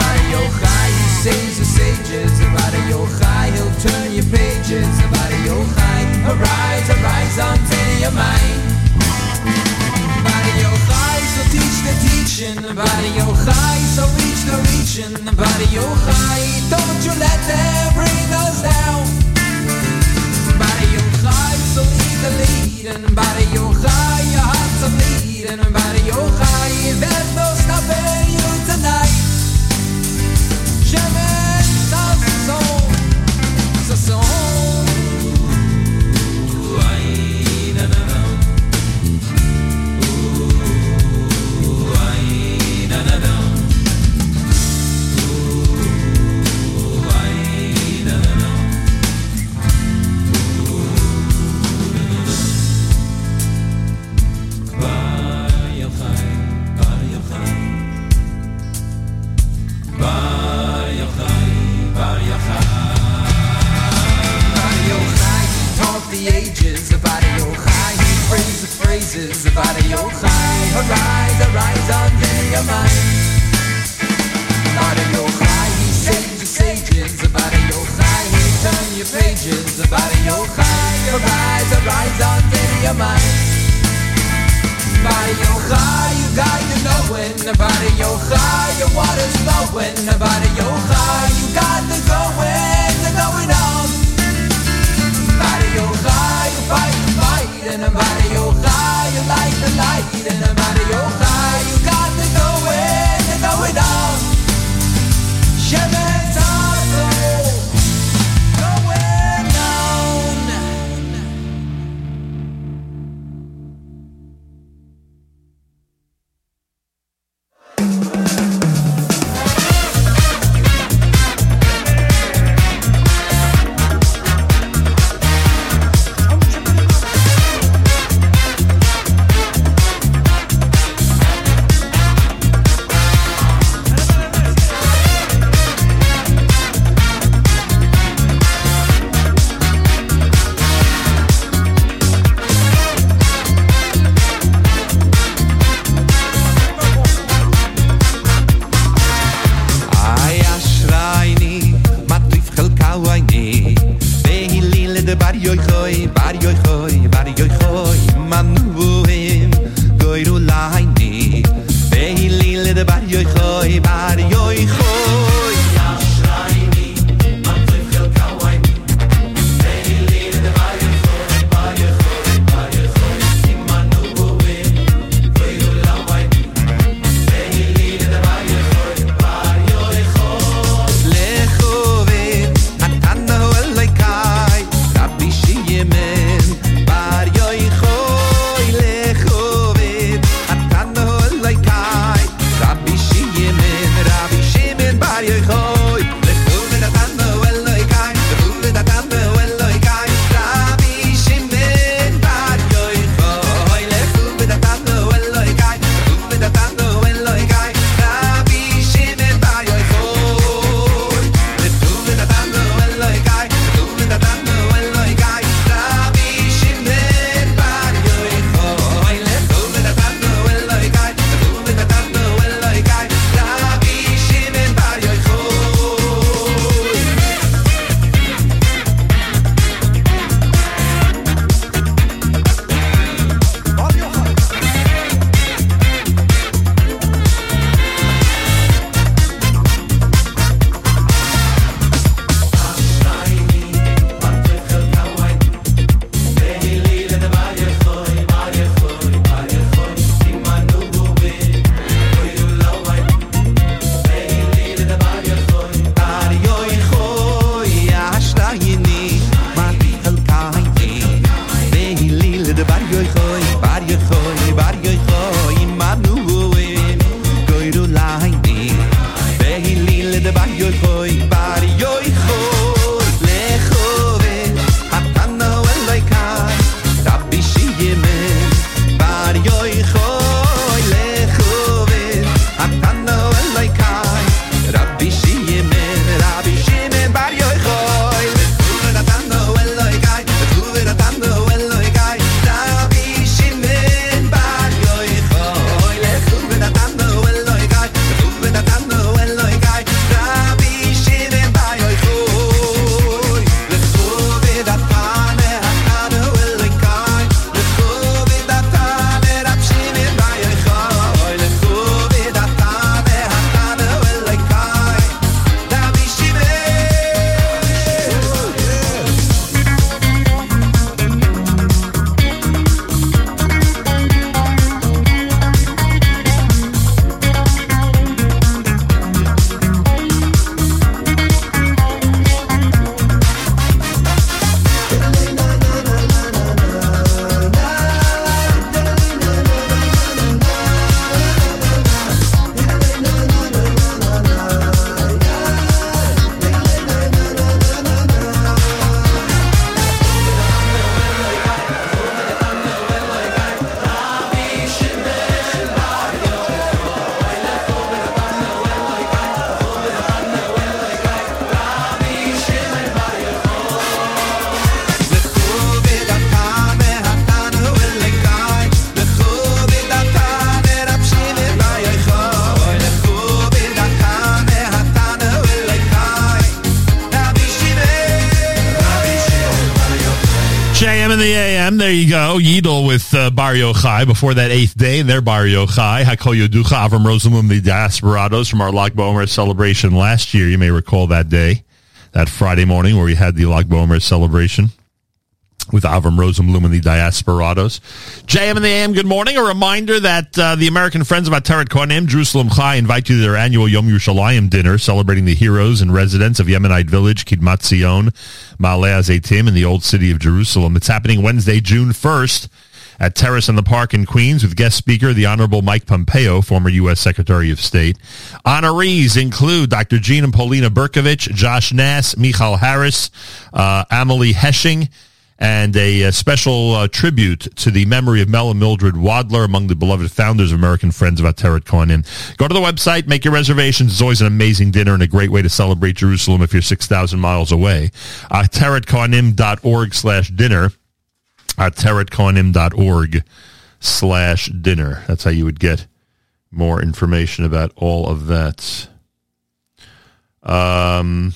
Body Yochai, saves the sages. Body Yochai, he'll turn your pages. Body Yochai, arise, arise on your mind. Body Yochai, so teach the teaching. Body Yochai, so reach the reaching. Body Yochai, don't you let them bring us down. Body Yochai, so lead the lead. And Body Yochai, your heart's a bleed. And Body Yochai, بده خواهد with uh, Bar Yochai before that eighth day their Bar Yochai. Hakol Yoducha Avram Rosenblum, the Diasporados from our Lag BaOmer celebration last year. You may recall that day, that Friday morning where we had the Lag BaOmer celebration with Avram Rosenblum and the Diasporados. JM in the AM, good morning. A reminder that uh, the American Friends of Ateret Kohanim, Jerusalem Chai, invite you to their annual Yom Yerushalayim dinner celebrating the heroes and residents of Yemenite village, Kidmat Zion, Ma'aleh Azeitim in the old city of Jerusalem. It's happening Wednesday, June 1st at Terrace in the Park in Queens with guest speaker, the Honorable Mike Pompeo, former U.S. Secretary of State. Honorees include Dr. Jean and Paulina Berkovich, Josh Nass, Michal Harris, uh, Amelie Hesching, and a, uh special uh, tribute to the memory of Mel and Mildred Wadler, among the beloved founders of American Friends of Ateret Kohanim. Go to the website, make your reservations. It's always an amazing dinner and a great way to celebrate Jerusalem if you're 6,000 miles away. AteretKohanim.org slash dinner. AteretKohanim.org slash dinner. That's how you would get more information about all of that. Um,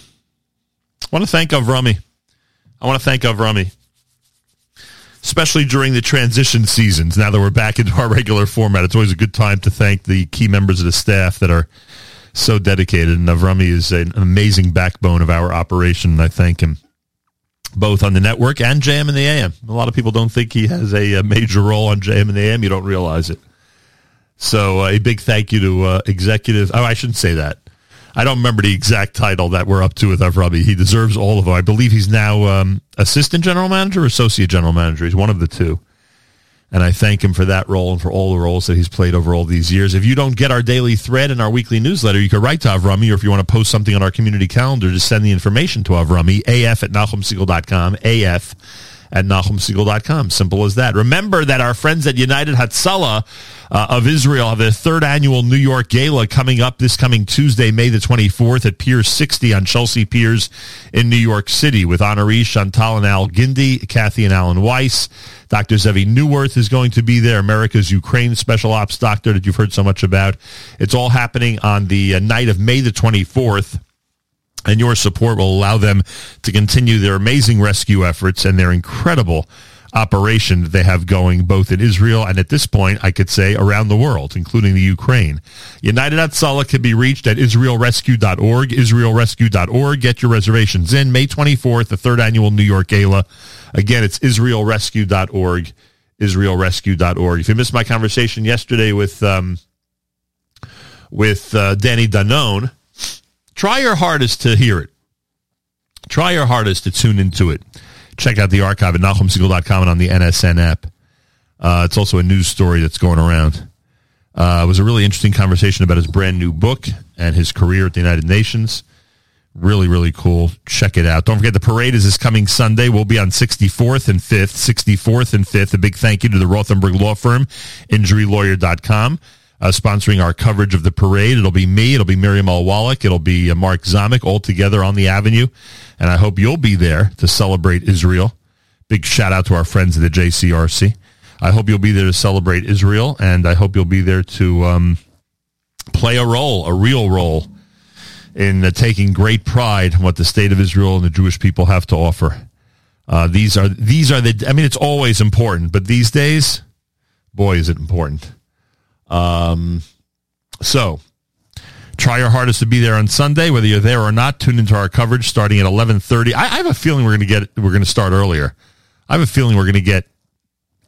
I want to thank Avrami. I want to thank Avrami especially during the transition seasons. Now that we're back into our regular format, it's always a good time to thank the key members of the staff that are so dedicated. And Avrami is an amazing backbone of our operation, and I thank him both on the network and JM in the AM. A lot of people don't think he has a, a major role on JM in the AM. You don't realize it. So uh, a big thank you to uh, executive. Oh, I shouldn't say that. I don't remember the exact title that we're up to with Avrami. He deserves all of them. I believe he's now um, assistant general manager or associate general manager. He's one of the two. And I thank him for that role and for all the roles that he's played over all these years. If you don't get our daily thread and our weekly newsletter, you can write to Avrami, or if you want to post something on our community calendar, just send the information to Avrami, af at nachumsegal.com, af at nachumsegal.com. Simple as that. Remember that our friends at United Hatzalah uh, of Israel have their third annual New York Gala coming up this coming Tuesday, May the 24th at Pier 60 on Chelsea Piers in New York City with honorees Chantal and Al Gindi, Kathy and Alan Weiss. Dr. Zevi Newworth is going to be there, America's Ukraine special ops doctor that you've heard so much about. It's all happening on the uh, night of May the 24th and your support will allow them to continue their amazing rescue efforts and their incredible operation that they have going both in Israel and at this point, I could say around the world, including the Ukraine. United Hatzalah can be reached at israelrescue.org, israelrescue.org. Get your reservations in May 24th, the third annual New York Gala. Again, it's israelrescue.org, israelrescue.org. If you missed my conversation yesterday with, um, with uh, Danny Danon, try your hardest to hear it. Try your hardest to tune into it. Check out the archive at NachumSegal.com and on the NSN app. Uh, it's also a news story that's going around. Uh, it was a really interesting conversation about his brand new book and his career at the United Nations. Really, really cool. Check it out. Don't forget the parade is this coming Sunday. We'll be on 64th and 5th. 64th and 5th. A big thank you to the Rothenberg Law Firm, injurylawyer.com uh, sponsoring our coverage of the parade. It'll be me. It'll be Miriam L. Wallach. It'll be uh, Mark Zamek all together on the avenue. And I hope you'll be there to celebrate Israel. Big shout out to our friends at the JCRC. I hope you'll be there to celebrate Israel, and I hope you'll be there to um, play a role, a real role, in uh, taking great pride in what the state of Israel and the Jewish people have to offer. Uh, these are these are the. I mean, it's always important, but these days, boy, is it important. Um, so try your hardest to be there on Sunday, whether you're there or not. Tune into our coverage starting at 11:30. I, I have a feeling we're going to get we're going to start earlier. I have a feeling we're going to get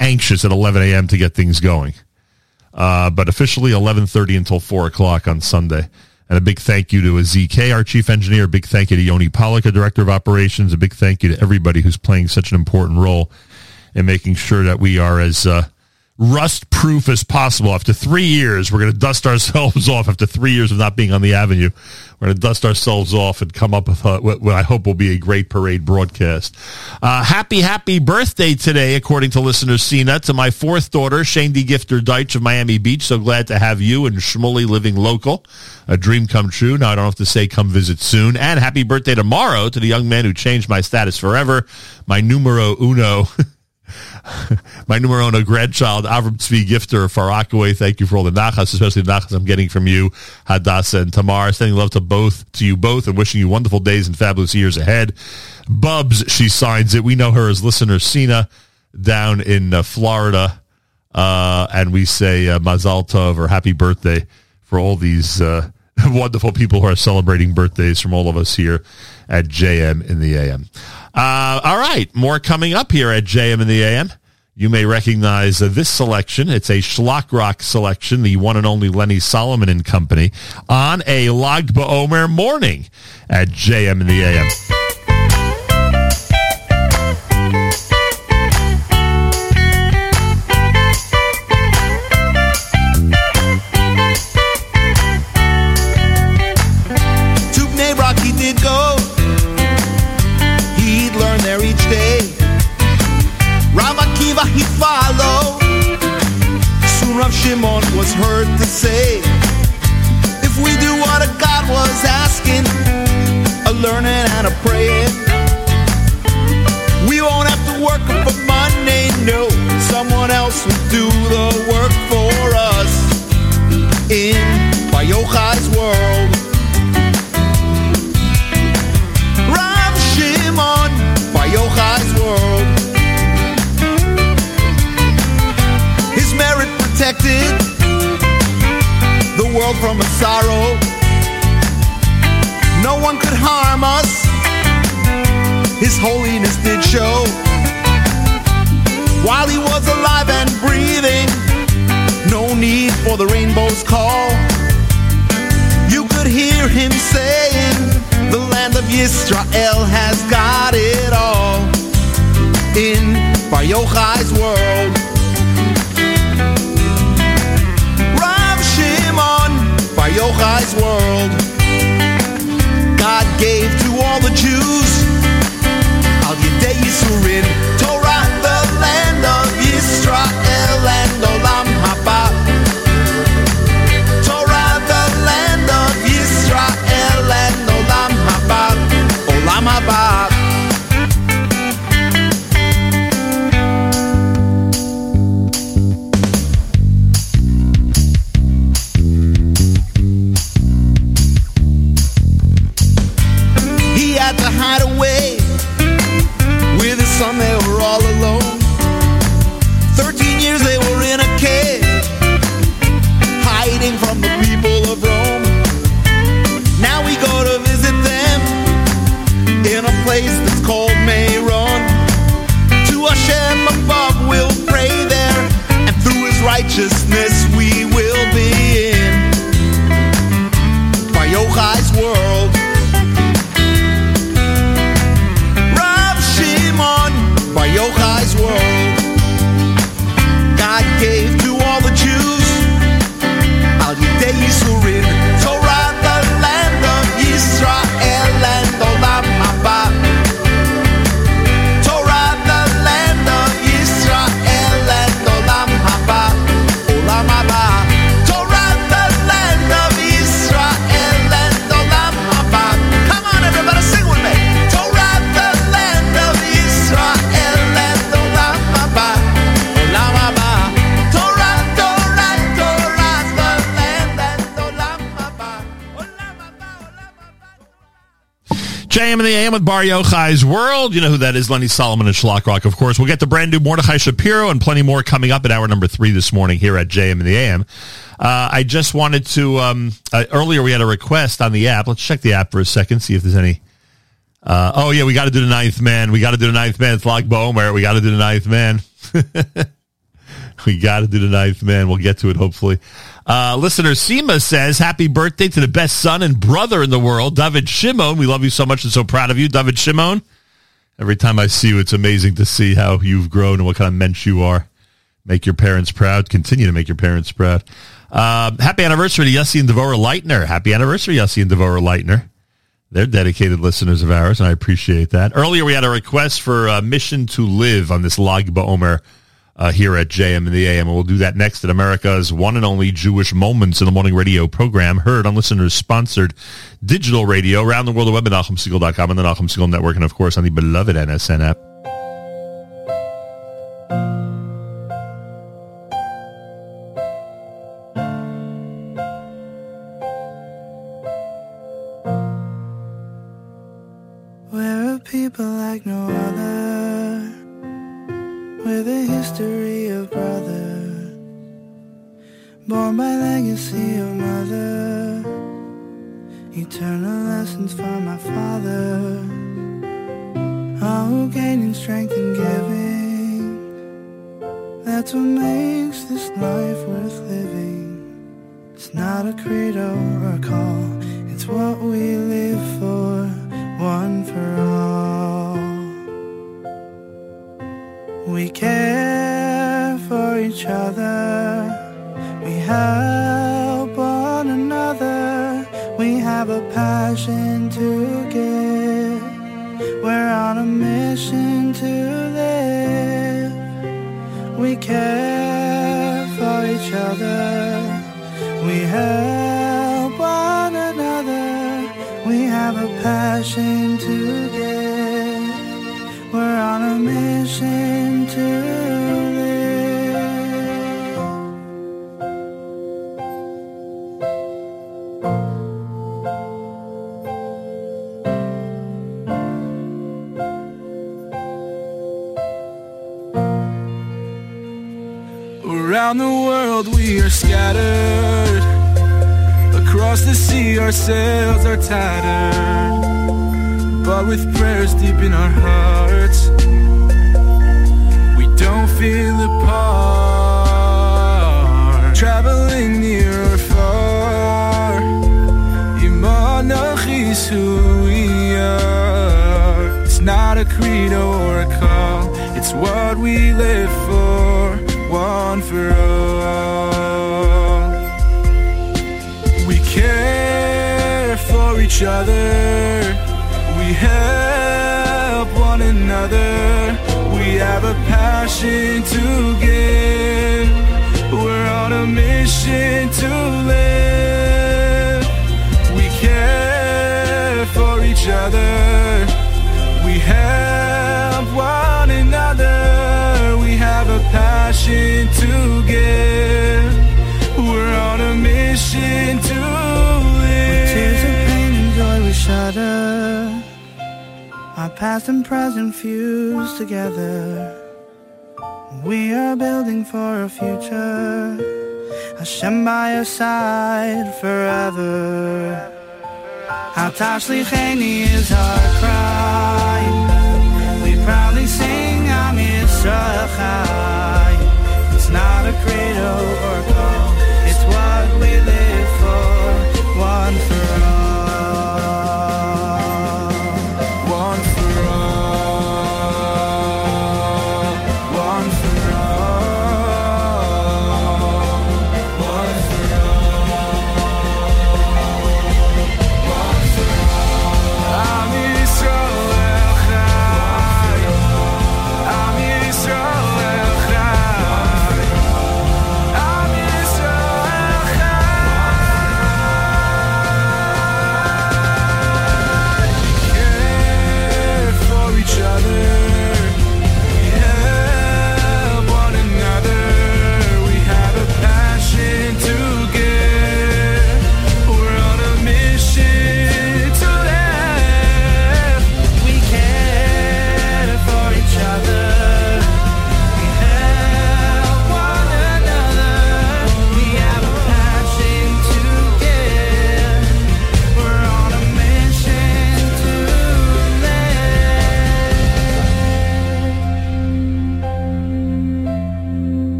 anxious at 11 a.m. to get things going. Uh, but officially 11:30 until four o'clock on Sunday. And a big thank you to ZK, our chief engineer. A big thank you to Yoni Pollock, director of operations. A big thank you to everybody who's playing such an important role in making sure that we are as uh, rust proof as possible. After three years, we're going to dust ourselves off. After three years of not being on the avenue, we're going to dust ourselves off and come up with what, what I hope will be a great parade broadcast. Uh, happy, happy birthday today, according to listener Cena, to my fourth daughter, Shane D. Gifter Deitch of Miami Beach. So glad to have you and Shmuley living local. A dream come true. Now I don't have to say come visit soon. And happy birthday tomorrow to the young man who changed my status forever, my numero uno. my numero uno grandchild, Avram Tzvi Gifter Far. Thank you for all the nachas, especially the nachas I'm getting from you, Hadassah and Tamar. Sending love to both, to you both, and wishing you wonderful days and fabulous years ahead. Bubs, she signs it. We know her as listener Sina down in uh, Florida. Uh, and we say uh, Mazal Tov or happy birthday for all these uh, wonderful people who are celebrating birthdays from all of us here at JM in the AM. Uh, all right, more coming up here at JM in the AM. You may recognize uh, this selection. It's a Schlock Rock selection, the one and only Lenny Solomon and Company, on a Lag BaOmer morning at JM in the AM. Shimon was heard to say, If we do what a God was asking, a learning and a praying, we won't have to work for money, no. Someone else will do the work for us in Bar Yochai's world. Protected the world from a sorrow. No one could harm us. His holiness did show. While he was alive and breathing, no need for the rainbow's call. You could hear him saying, The land of Yisrael has got it all in Bar Yochai's world. Yochai's world. God gave to all the Jews Al Yedei Yisurin to away with his son. They were all alone. Thirteen years they were in a cave hiding from the people of Rome. Now we go to visit them in a place that's called Meron. To Hashem above we'll pray there, and through his righteousness we will be in Yochai's world. JM in the AM with Bar Yochai's World. You know who that is, Lenny Solomon and Schlock Rock, of course. We'll get the brand new Mordechai Shapiro and plenty more coming up at hour number three this morning here at JM in the AM. Uh, I just wanted to, um, uh, earlier we had a request on the app. Let's check the app for a second, see if there's any. Uh, oh, yeah, we got to do the ninth man. We got to do the ninth man. It's Lag BaOmer. We got to do the ninth man. we got to do the ninth man. We'll get to it, hopefully. Uh, listener Seema says, happy birthday to the best son and brother in the world, David Shimon. We love you so much and so proud of you, David Shimon. Every time I see you, it's amazing to see how you've grown and what kind of mensch you are. Make your parents proud. Continue to make your parents proud. Uh, happy anniversary to Yossi and Devora Leitner. Happy anniversary, Yossi and Devora Leitner. They're dedicated listeners of ours, and I appreciate that. Earlier, we had a request for uh, Mission to Live on this Lag BaOmer uh, here at JM in the AM, and we'll do that next at America's one and only Jewish Moments in the Morning radio program, heard on listeners-sponsored digital radio around the world, the web at NachumSegal.com and the Nachum Segal Network, and of course on the beloved NSN app.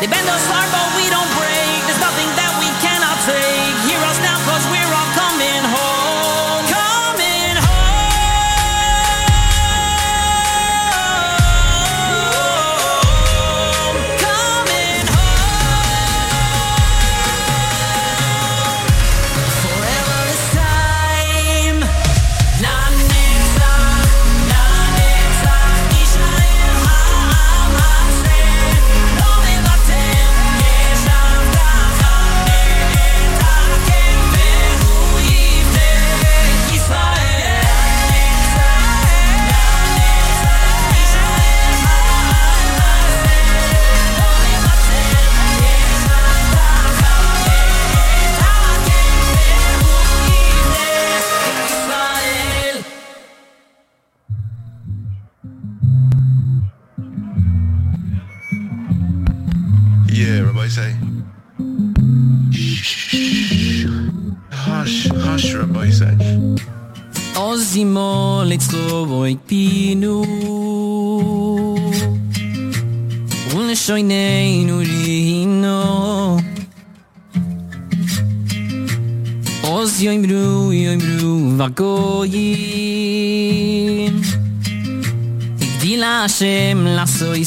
They bend those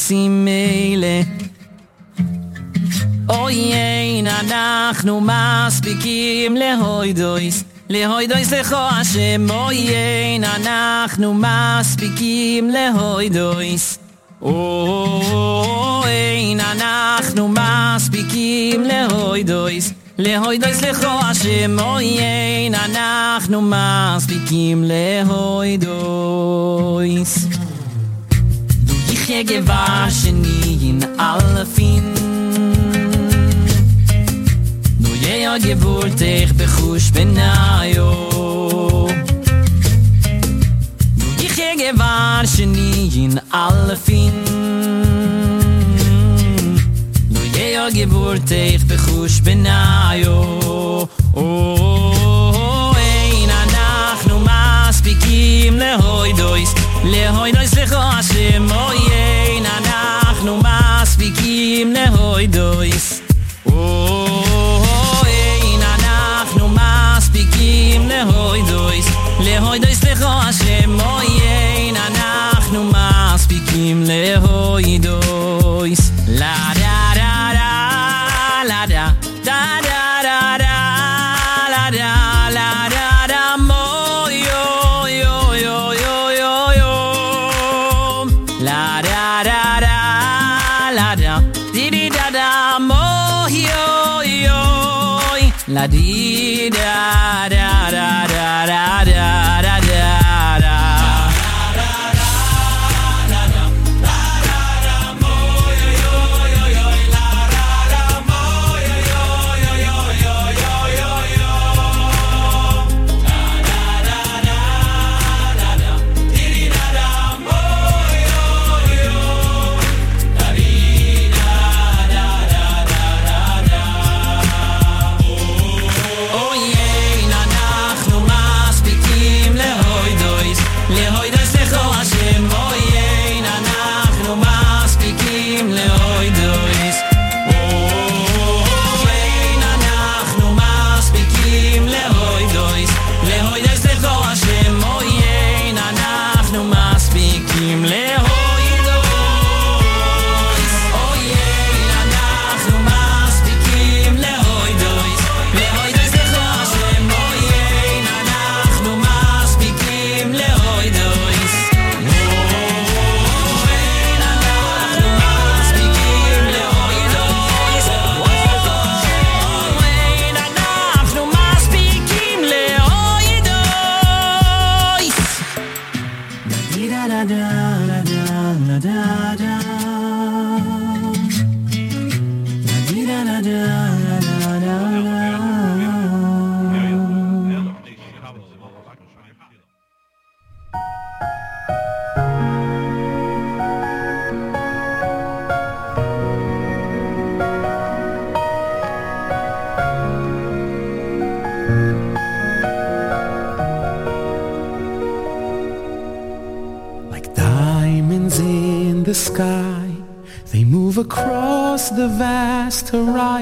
simele Oy ey na nach nu mas bikim le hoy dois le hoy dois le kho a she moy ey na nach nu mas bikim le hoy dois na nach nu mas bikim le le le kho na nach nu mas bikim le je gewaschen in alle fin Nu je ja gewollt ich bechusch benayo Nu ich je gewaschen in alle fin Nu je ja gewollt ich bechusch benayo Oh, oh, oh ein anach nu mas lehoy dois, Lehoidois lecho lehoy oh im ne hoy dois o ey na nach nu mas bikim ne hoy dois le hoy dois le ho a she moy ey na nach nu mas bikim le hoy dois la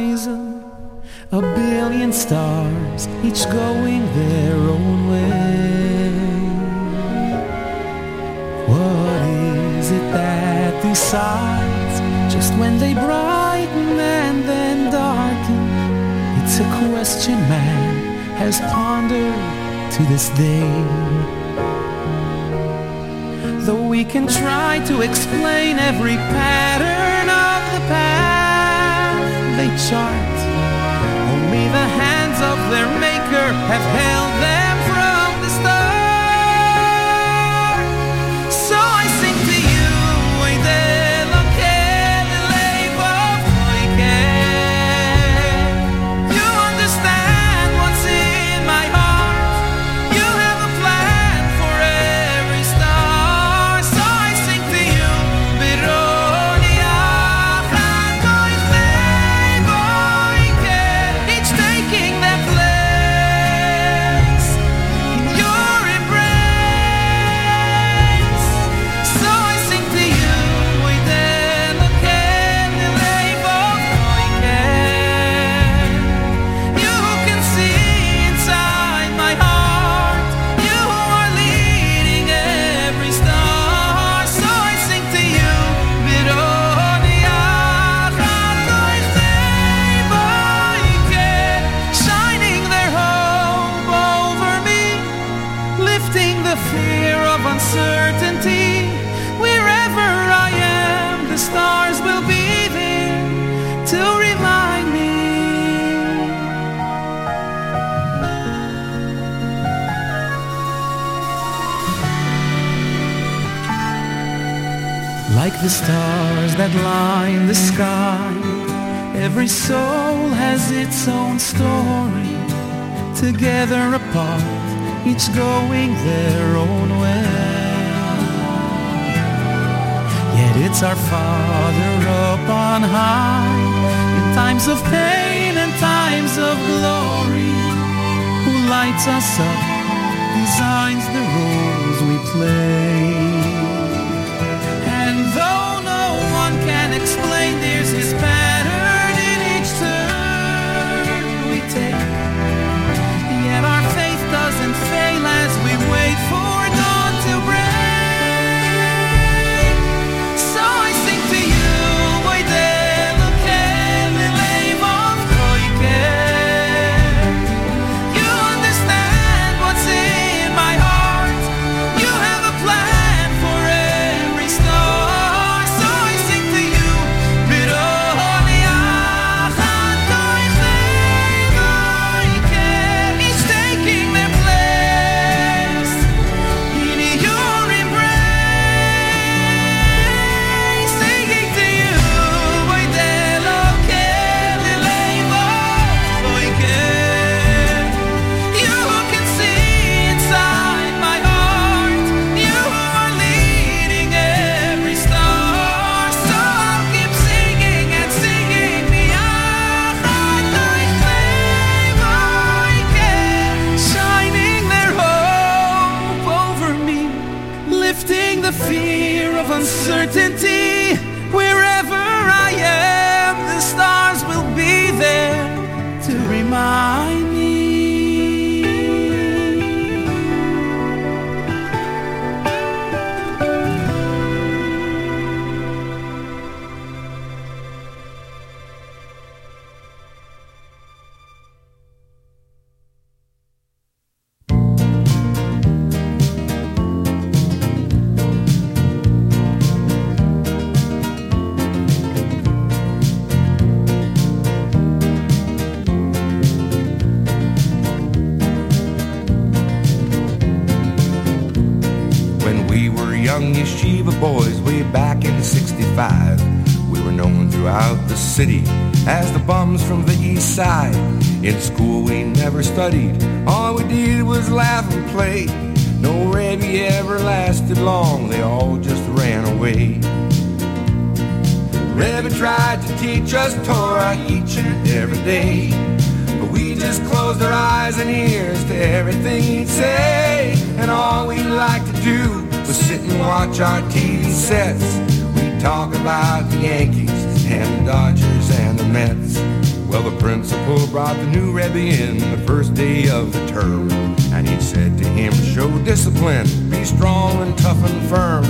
horizon. A billion stars, each going their own way. What is it that decides just when they brighten and then darken? It's a question man has pondered to this day. Though we can try to explain every pattern chart, only the hands of their maker have held them every soul has its own story. Together apart, each going their own way. Yet it's our Father up on high, in times of pain and times of glory, who lights us up, designs the roles we play. Studied, all we did was laugh and play. No Rebbe ever lasted long, they all just ran away. Rebbe tried to teach us Torah each and every day. But we just closed our eyes and ears to everything he'd say. And all we liked to do was sit and watch our TV sets. We'd talk about the Yankees and the Dodgers and the Mets. Principal brought the new Rebbe in the first day of the term. And he said to him, show discipline, be strong and tough and firm.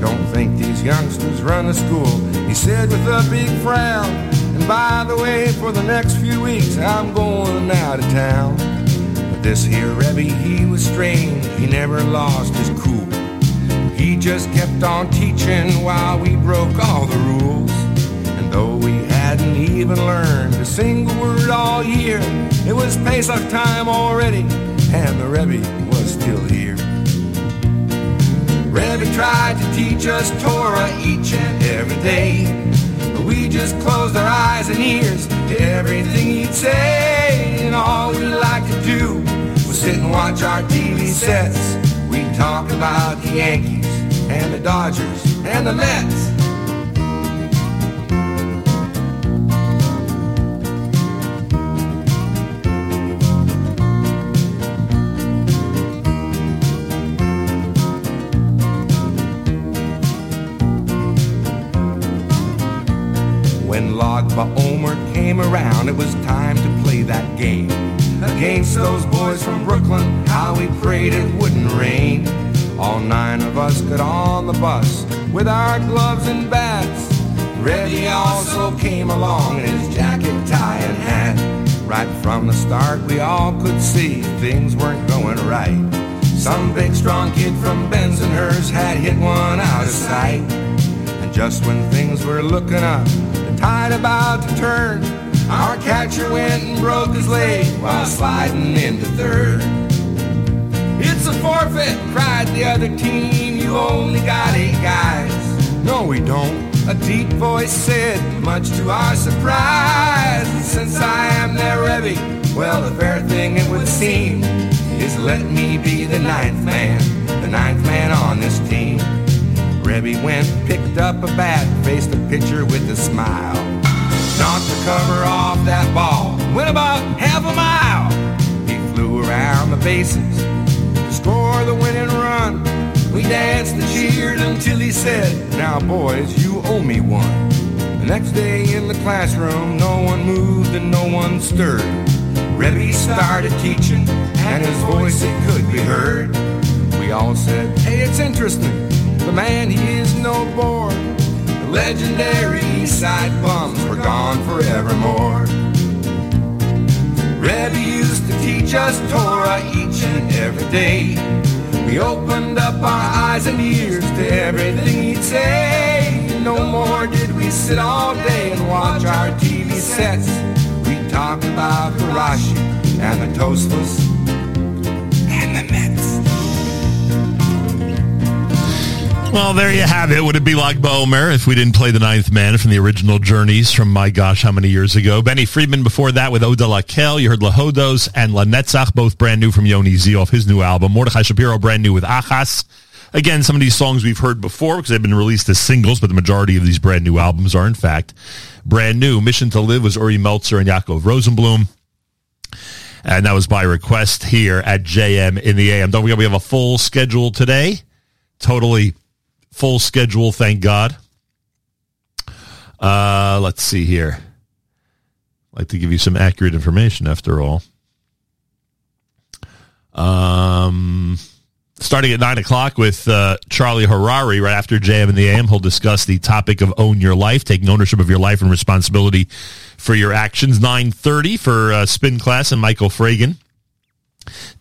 Don't think these youngsters run the school, he said with a big frown. And by the way, for the next few weeks, I'm going out of town. But this here Rebbe, he was strange, he never lost his cool. He just kept on teaching while we broke all the rules. Hadn't even learned a single word all year, it was Pesach time already, and the Rebbe was still here. Rebbe tried to teach us Torah each and every day. But we just closed our eyes and ears to everything he'd say. And all we liked to do was sit and watch our TV sets. We'd talk about the Yankees and the Dodgers and the Mets. When Lag BaOmer came around, it was time to play that game. Against those boys from Brooklyn, how we prayed it wouldn't rain. All nine of us got on the bus with our gloves and bats. Rebbe also came along in his jacket, tie, and hat. Right from the start, we all could see things weren't going right. Some big strong kid from Bensonhurst had hit one out of sight. And just when things were looking up, tide about to turn, our catcher went and broke his leg while sliding into third. It's a forfeit, cried the other team. You only got eight guys. No, we don't. A deep voice said, much to our surprise. Since I am their Rebbe, well, the fair thing it would seem is let me be the ninth man, the ninth man on this team. Rebbe went, picked up a bat, faced the pitcher with a smile. knocked the cover off that ball. Went about half a mile. He flew around the bases to score the winning run. We danced and cheered until he said, Now, boys, you owe me one. The next day in the classroom, no one moved and no one stirred. Rebbe started teaching, and his voice it could be heard. We all said, Hey, it's interesting. The man, he is no bore. The legendary East Side bums were gone forevermore. Rebbe used to teach us Torah each and every day. We opened up our eyes and ears to everything he'd say. No more did we sit all day and watch our TV sets. We talked about the Rashi and the Tosfos Well, there you have it. Would it be Lag BaOmer if we didn't play the Ninth Man from the original Journeys from my gosh, how many years ago? Benny Friedman before that with Oda Lakel. You heard Lahodos and La Netzach, both brand new from Yoni Z off his new album. Mordechai Shapiro brand new with Achas. Again, some of these songs we've heard before because they've been released as singles, but the majority of these brand new albums are in fact brand new. Mission to Live was Uri Meltzer and Yaakov Rosenblum. And that was by request here at JM in the AM. Don't forget, we have a full schedule today. Totally full schedule, thank God. Uh, let's see here. I'd like to give you some accurate information after all. Um, starting at 9 o'clock with uh, Charlie Harary right after JM in the AM. He'll discuss the topic of own your life, taking ownership of your life and responsibility for your actions. 9.30 for uh, spin class and Michael Fragin.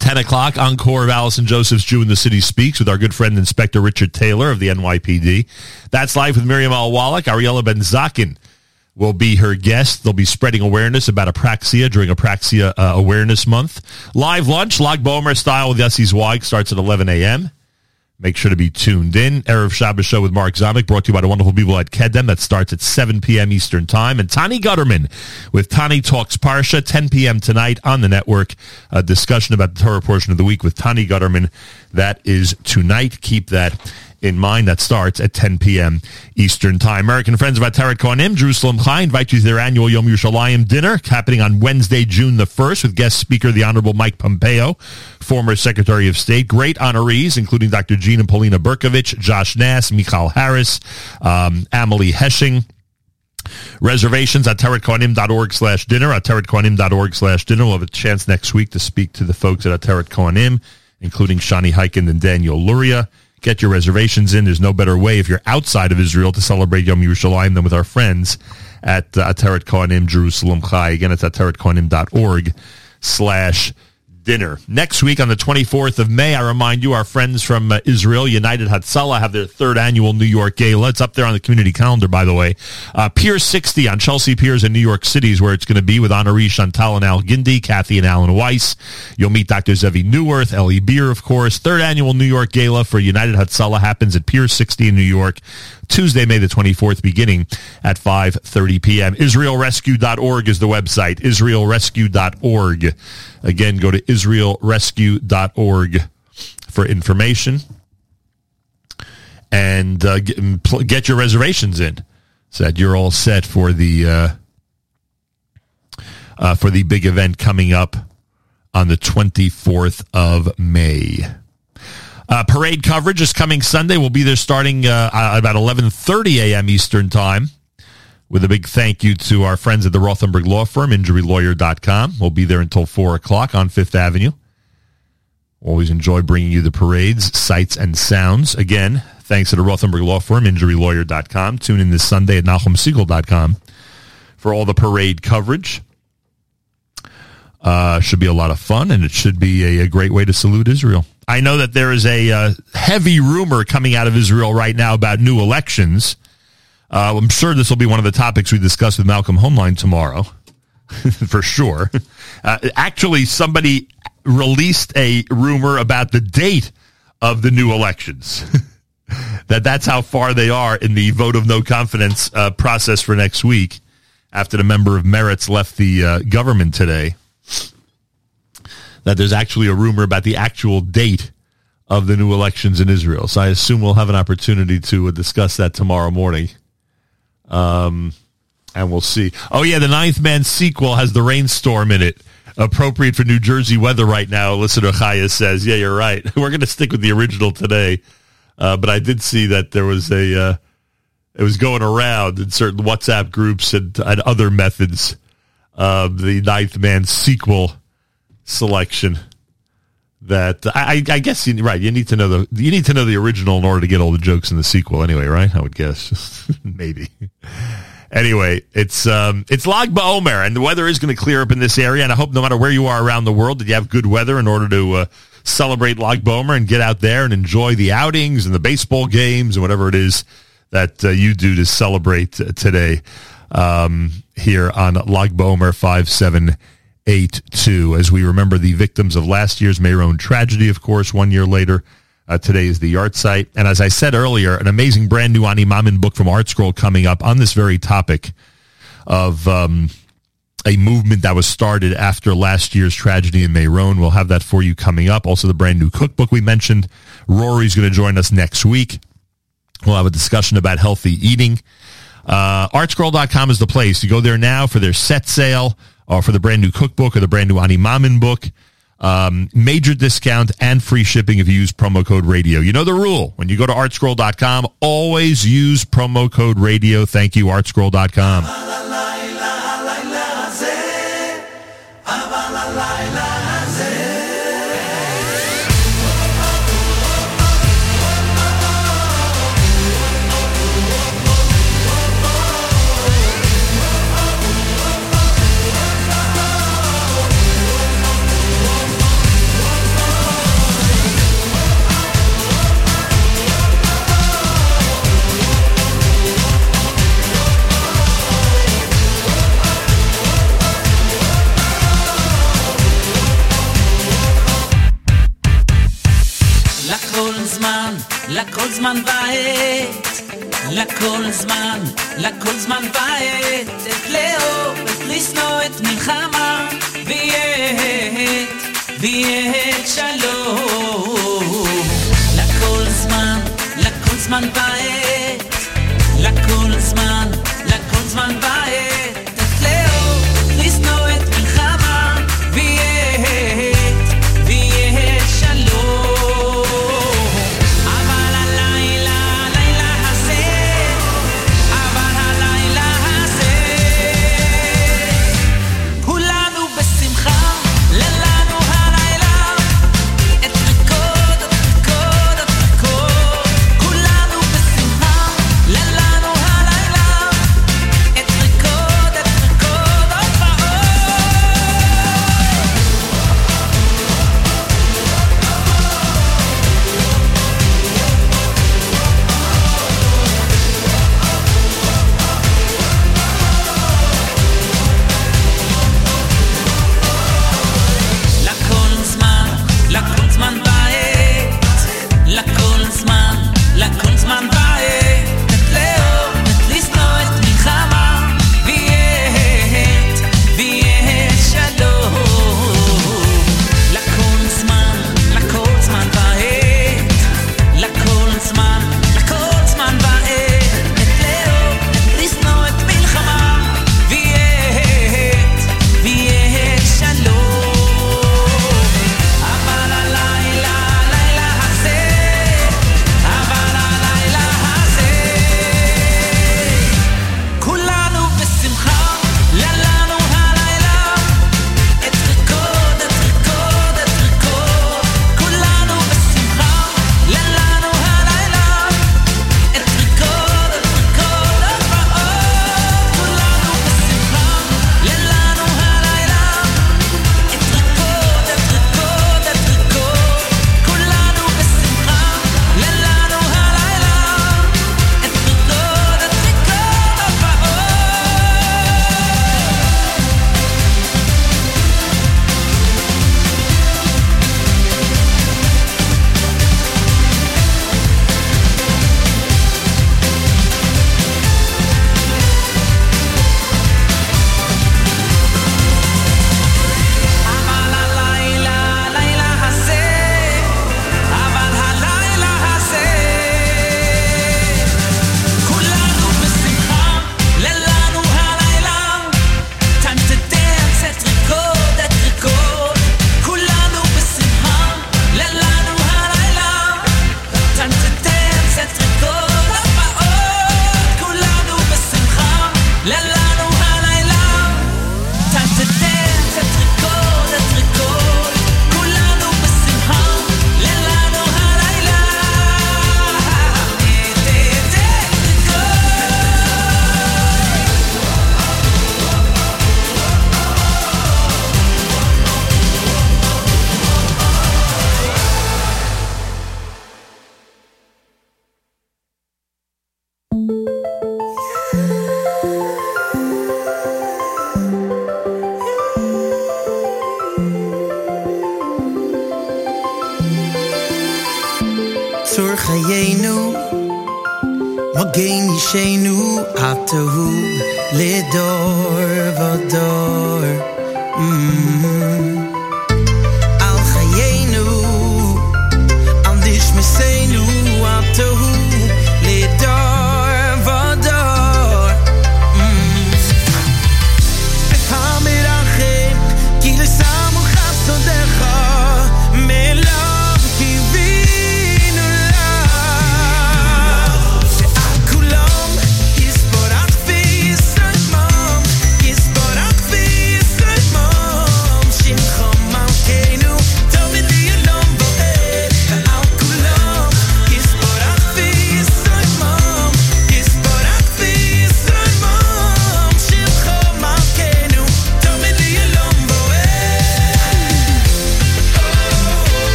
10 o'clock, encore of Allison Joseph's Jew in the City Speaks with our good friend Inspector Richard Taylor of the NYPD. That's live with Miriam L. Wallach. Ariella Ben Zakin will be her guest. They'll be spreading awareness about apraxia during Apraxia uh, Awareness Month. Live lunch, Lag BaOmer style with Yossi Zweig starts at 11 a.m. Make sure to be tuned in. Erev Shabbos Show with Mark Zamek, brought to you by the wonderful people at Kedem. That starts at 7 p.m. Eastern Time. And Tani Gutterman with Tani Talks Parsha, 10 p.m. tonight on the network. A discussion about the Torah portion of the week with Tani Gutterman. That is tonight. Keep that in mind. That starts at 10 p.m. Eastern Time. American Friends of Ateret Kohanim, Jerusalem Chai, invite you to their annual Yom Yerushalayim dinner happening on Wednesday, June the 1st with guest speaker, the Honorable Mike Pompeo, former Secretary of State. Great honorees, including Dr. Jean and Paulina Berkovich, Josh Nass, Michal Harris, um, Amelie Hesching, Reservations at teretkohanim.org slash dinner, at teretkohanim.org slash dinner. We'll have a chance next week to speak to the folks at Ateret Kohanim, including Shani Heiken and Daniel Luria. Get your reservations in. There's no better way if you're outside of Israel to celebrate Yom Yerushalayim than with our friends at uh, Ateret Kohanim Jerusalem Chai. Again, it's at teretkohanim.org slash dinner. Next week on the 24th of May, I remind you, our friends from uh, Israel, United Hatzalah, have their third annual New York Gala. It's up there on the community calendar, by the way. Uh, Pier 60 on Chelsea Piers in New York City is where it's going to be with honoree Chantal and Al Gindi, Kathy and Alan Weiss. You'll meet Dr. Zevi Newworth, Eli Beer, of course. Third annual New York Gala for United Hatzalah happens at Pier 60 in New York. Tuesday, May the 24th, beginning at 5.30 p.m. IsraelRescue.org is the website. IsraelRescue.org. Again, go to IsraelRescue.org for information and uh, get, pl- get your reservations in so that you're all set for the uh, uh, for the big event coming up on the 24th of May. Uh, parade coverage is coming Sunday. We'll be there starting uh, about 11.30 a.m. Eastern Time with a big thank you to our friends at the Rothenberg Law Firm, injurylawyer.com. We'll be there until 4 o'clock on Fifth Avenue. Always enjoy bringing you the parades, sights, and sounds. Again, thanks to the Rothenberg Law Firm, injurylawyer.com. Tune in this Sunday at NachumSegal.com for all the parade coverage. Uh, should be a lot of fun, and it should be a, a great way to salute Israel. I know that there is a uh, heavy rumor coming out of Israel right now about new elections. Uh, I'm sure this will be one of the topics we discuss with Malcolm Hoenlein tomorrow, for sure. Uh, actually, somebody released a rumor about the date of the new elections. that that's how far they are in the vote of no confidence uh, process for next week after the member of Meretz left the uh, government today that there's actually a rumor about the actual date of the new elections in Israel. So I assume we'll have an opportunity to uh, discuss that tomorrow morning. Um, and we'll see. Oh yeah, the Ninth Man sequel has the rainstorm in it. Appropriate for New Jersey weather right now. Listener Chaya says, "Yeah, you're right. We're going to stick with the original today." Uh, but I did see that there was a uh, it was going around in certain WhatsApp groups and, and other methods. Uh, the Ninth Man sequel selection. That I, I guess you right. You need to know the you need to know the original in order to get all the jokes in the sequel. Anyway, right? I would guess maybe. Anyway, it's um, it's Lag BaOmer, and the weather is going to clear up in this area. And I hope no matter where you are around the world, that you have good weather in order to uh, celebrate Lag BaOmer and get out there and enjoy the outings and the baseball games and whatever it is that uh, you do to celebrate uh, today um, here on Lag BaOmer five seven eight two. As we remember the victims of last year's Meron tragedy, of course, one year later. Uh, today is the yahrzeit. And as I said earlier, an amazing brand new Ani Mamin book from ArtScroll coming up on this very topic of um, a movement that was started after last year's tragedy in Meron. We'll have that for you coming up. Also, the brand new cookbook we mentioned. Rory's going to join us next week. We'll have a discussion about healthy eating. Uh, artscroll.com is the place. You go there now for their set sale or for the brand new cookbook or the brand new Ani Mamin book. Um, major discount and free shipping if you use promo code radio. You know the rule. When you go to artscroll.com, always use promo code radio. Thank you, artscroll.com. לכל זמן ועת, לכל זמן, לכל זמן ועת, את לאהוב, את לשנוא, את מלחמה, ויהיה, ויהיה שלום. לכל זמן, לכל זמן ועת, לכל זמן, לכל זמן ועת,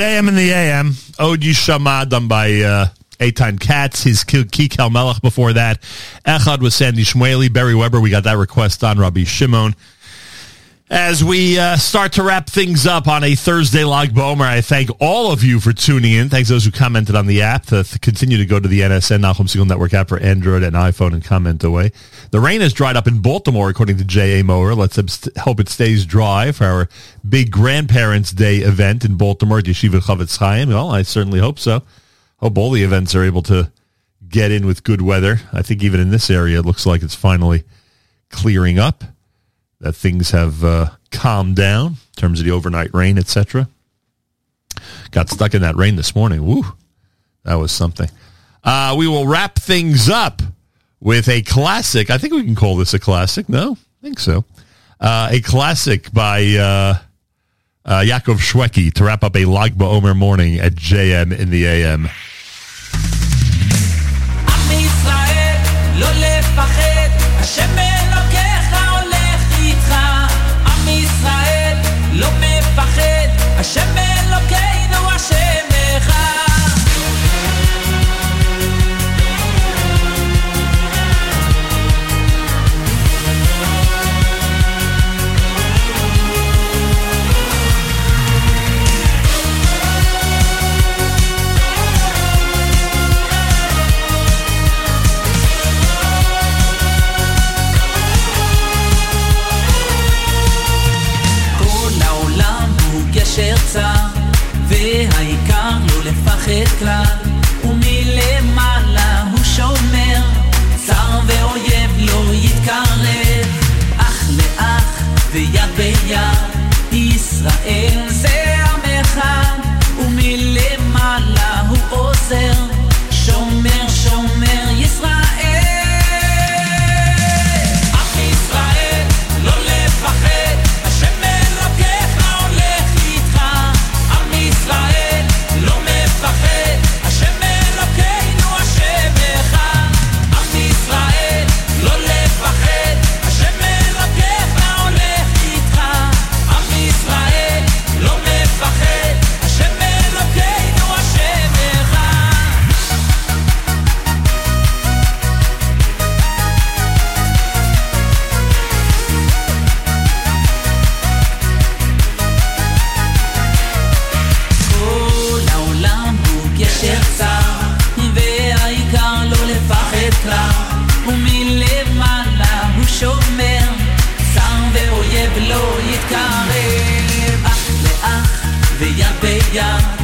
JM in the AM. Od Yishama done by uh, Eitan Katz. His Kikal Melech before that. Echad was Sandy Shmueli. Barry Weber, we got that request on Rabbi Shimon. As we uh, start to wrap things up on a Thursday Lag BaOmer, I thank all of you for tuning in. Thanks those who commented on the app. To, to continue to go to the NSN Nachum Segal Network app for Android and iPhone and comment away. The rain has dried up in Baltimore, according to J.A. Mower. Let's hope it stays dry for our big Grandparents' Day event in Baltimore at Yeshiva Chofetz Chaim. Well, I certainly hope so. Hope all the events are able to get in with good weather. I think even in this area, it looks like it's finally clearing up that things have uh, calmed down in terms of the overnight rain, etc. Got stuck in that rain this morning. Woo, that was something. Uh, we will wrap things up with a classic. I think we can call this a classic. No, I think so. Uh, a classic by uh, uh, Yaakov Shweki to wrap up a Lag BaOmer morning at JM in the AM. 前辈。והעיקר לא לפחד כלל, ומלמעלה הוא שומר, צר ואויב לא יתקרב, אח לאח ויד ביד, ישראל זה ויד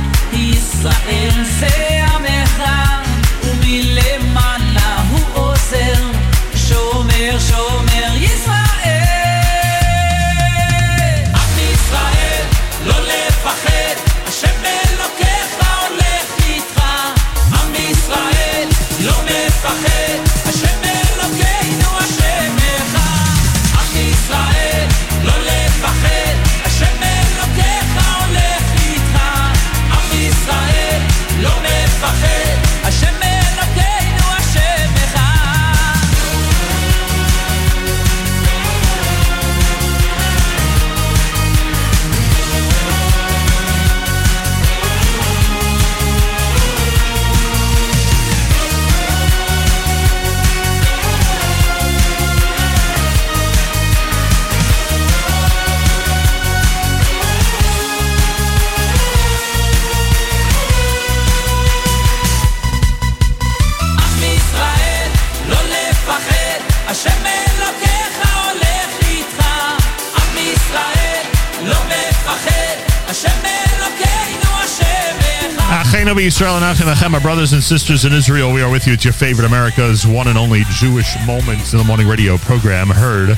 Nova Yisrael Nachem my brothers and sisters in Israel. We are with you. It's your favorite America's one and only Jewish Moments in the Morning radio program heard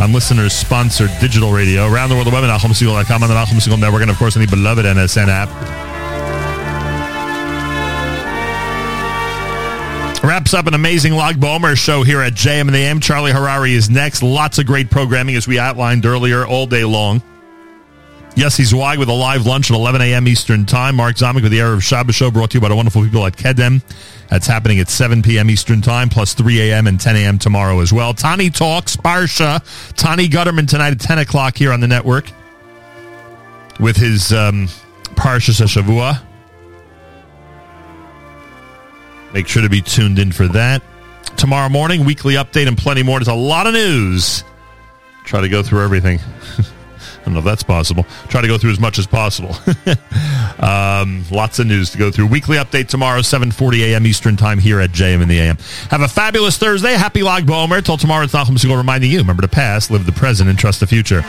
on listeners sponsored digital radio around the world. The web at NachumSegal.com and the Nachum Segal Network and, of course, on the beloved NSN app. Wraps up an amazing Lag BaOmer show here at JM and the AM. Charlie Harary is next. Lots of great programming as we outlined earlier all day long. Yes, he's Wag with a live lunch at 11 a.m. Eastern Time. Mark Zomick with the Erev Shabbos show brought to you by the wonderful people at Kedem. That's happening at 7 p.m. Eastern Time, plus 3 a.m. and 10 a.m. tomorrow as well. Tani Talks, Parsha, Tani Gutterman tonight at 10 o'clock here on the network with his um, Parshas Shavua. Make sure to be tuned in for that. Tomorrow morning, weekly update and plenty more. There's a lot of news. Try to go through everything. I don't know if that's possible. Try to go through as much as possible. um, lots of news to go through. Weekly update tomorrow, 7.40 a.m. Eastern Time here at JM in the AM. Have a fabulous Thursday. Happy Lag BaOmer. Till tomorrow, it's Nachum Segal reminding you, remember the past, live the present, and trust the future.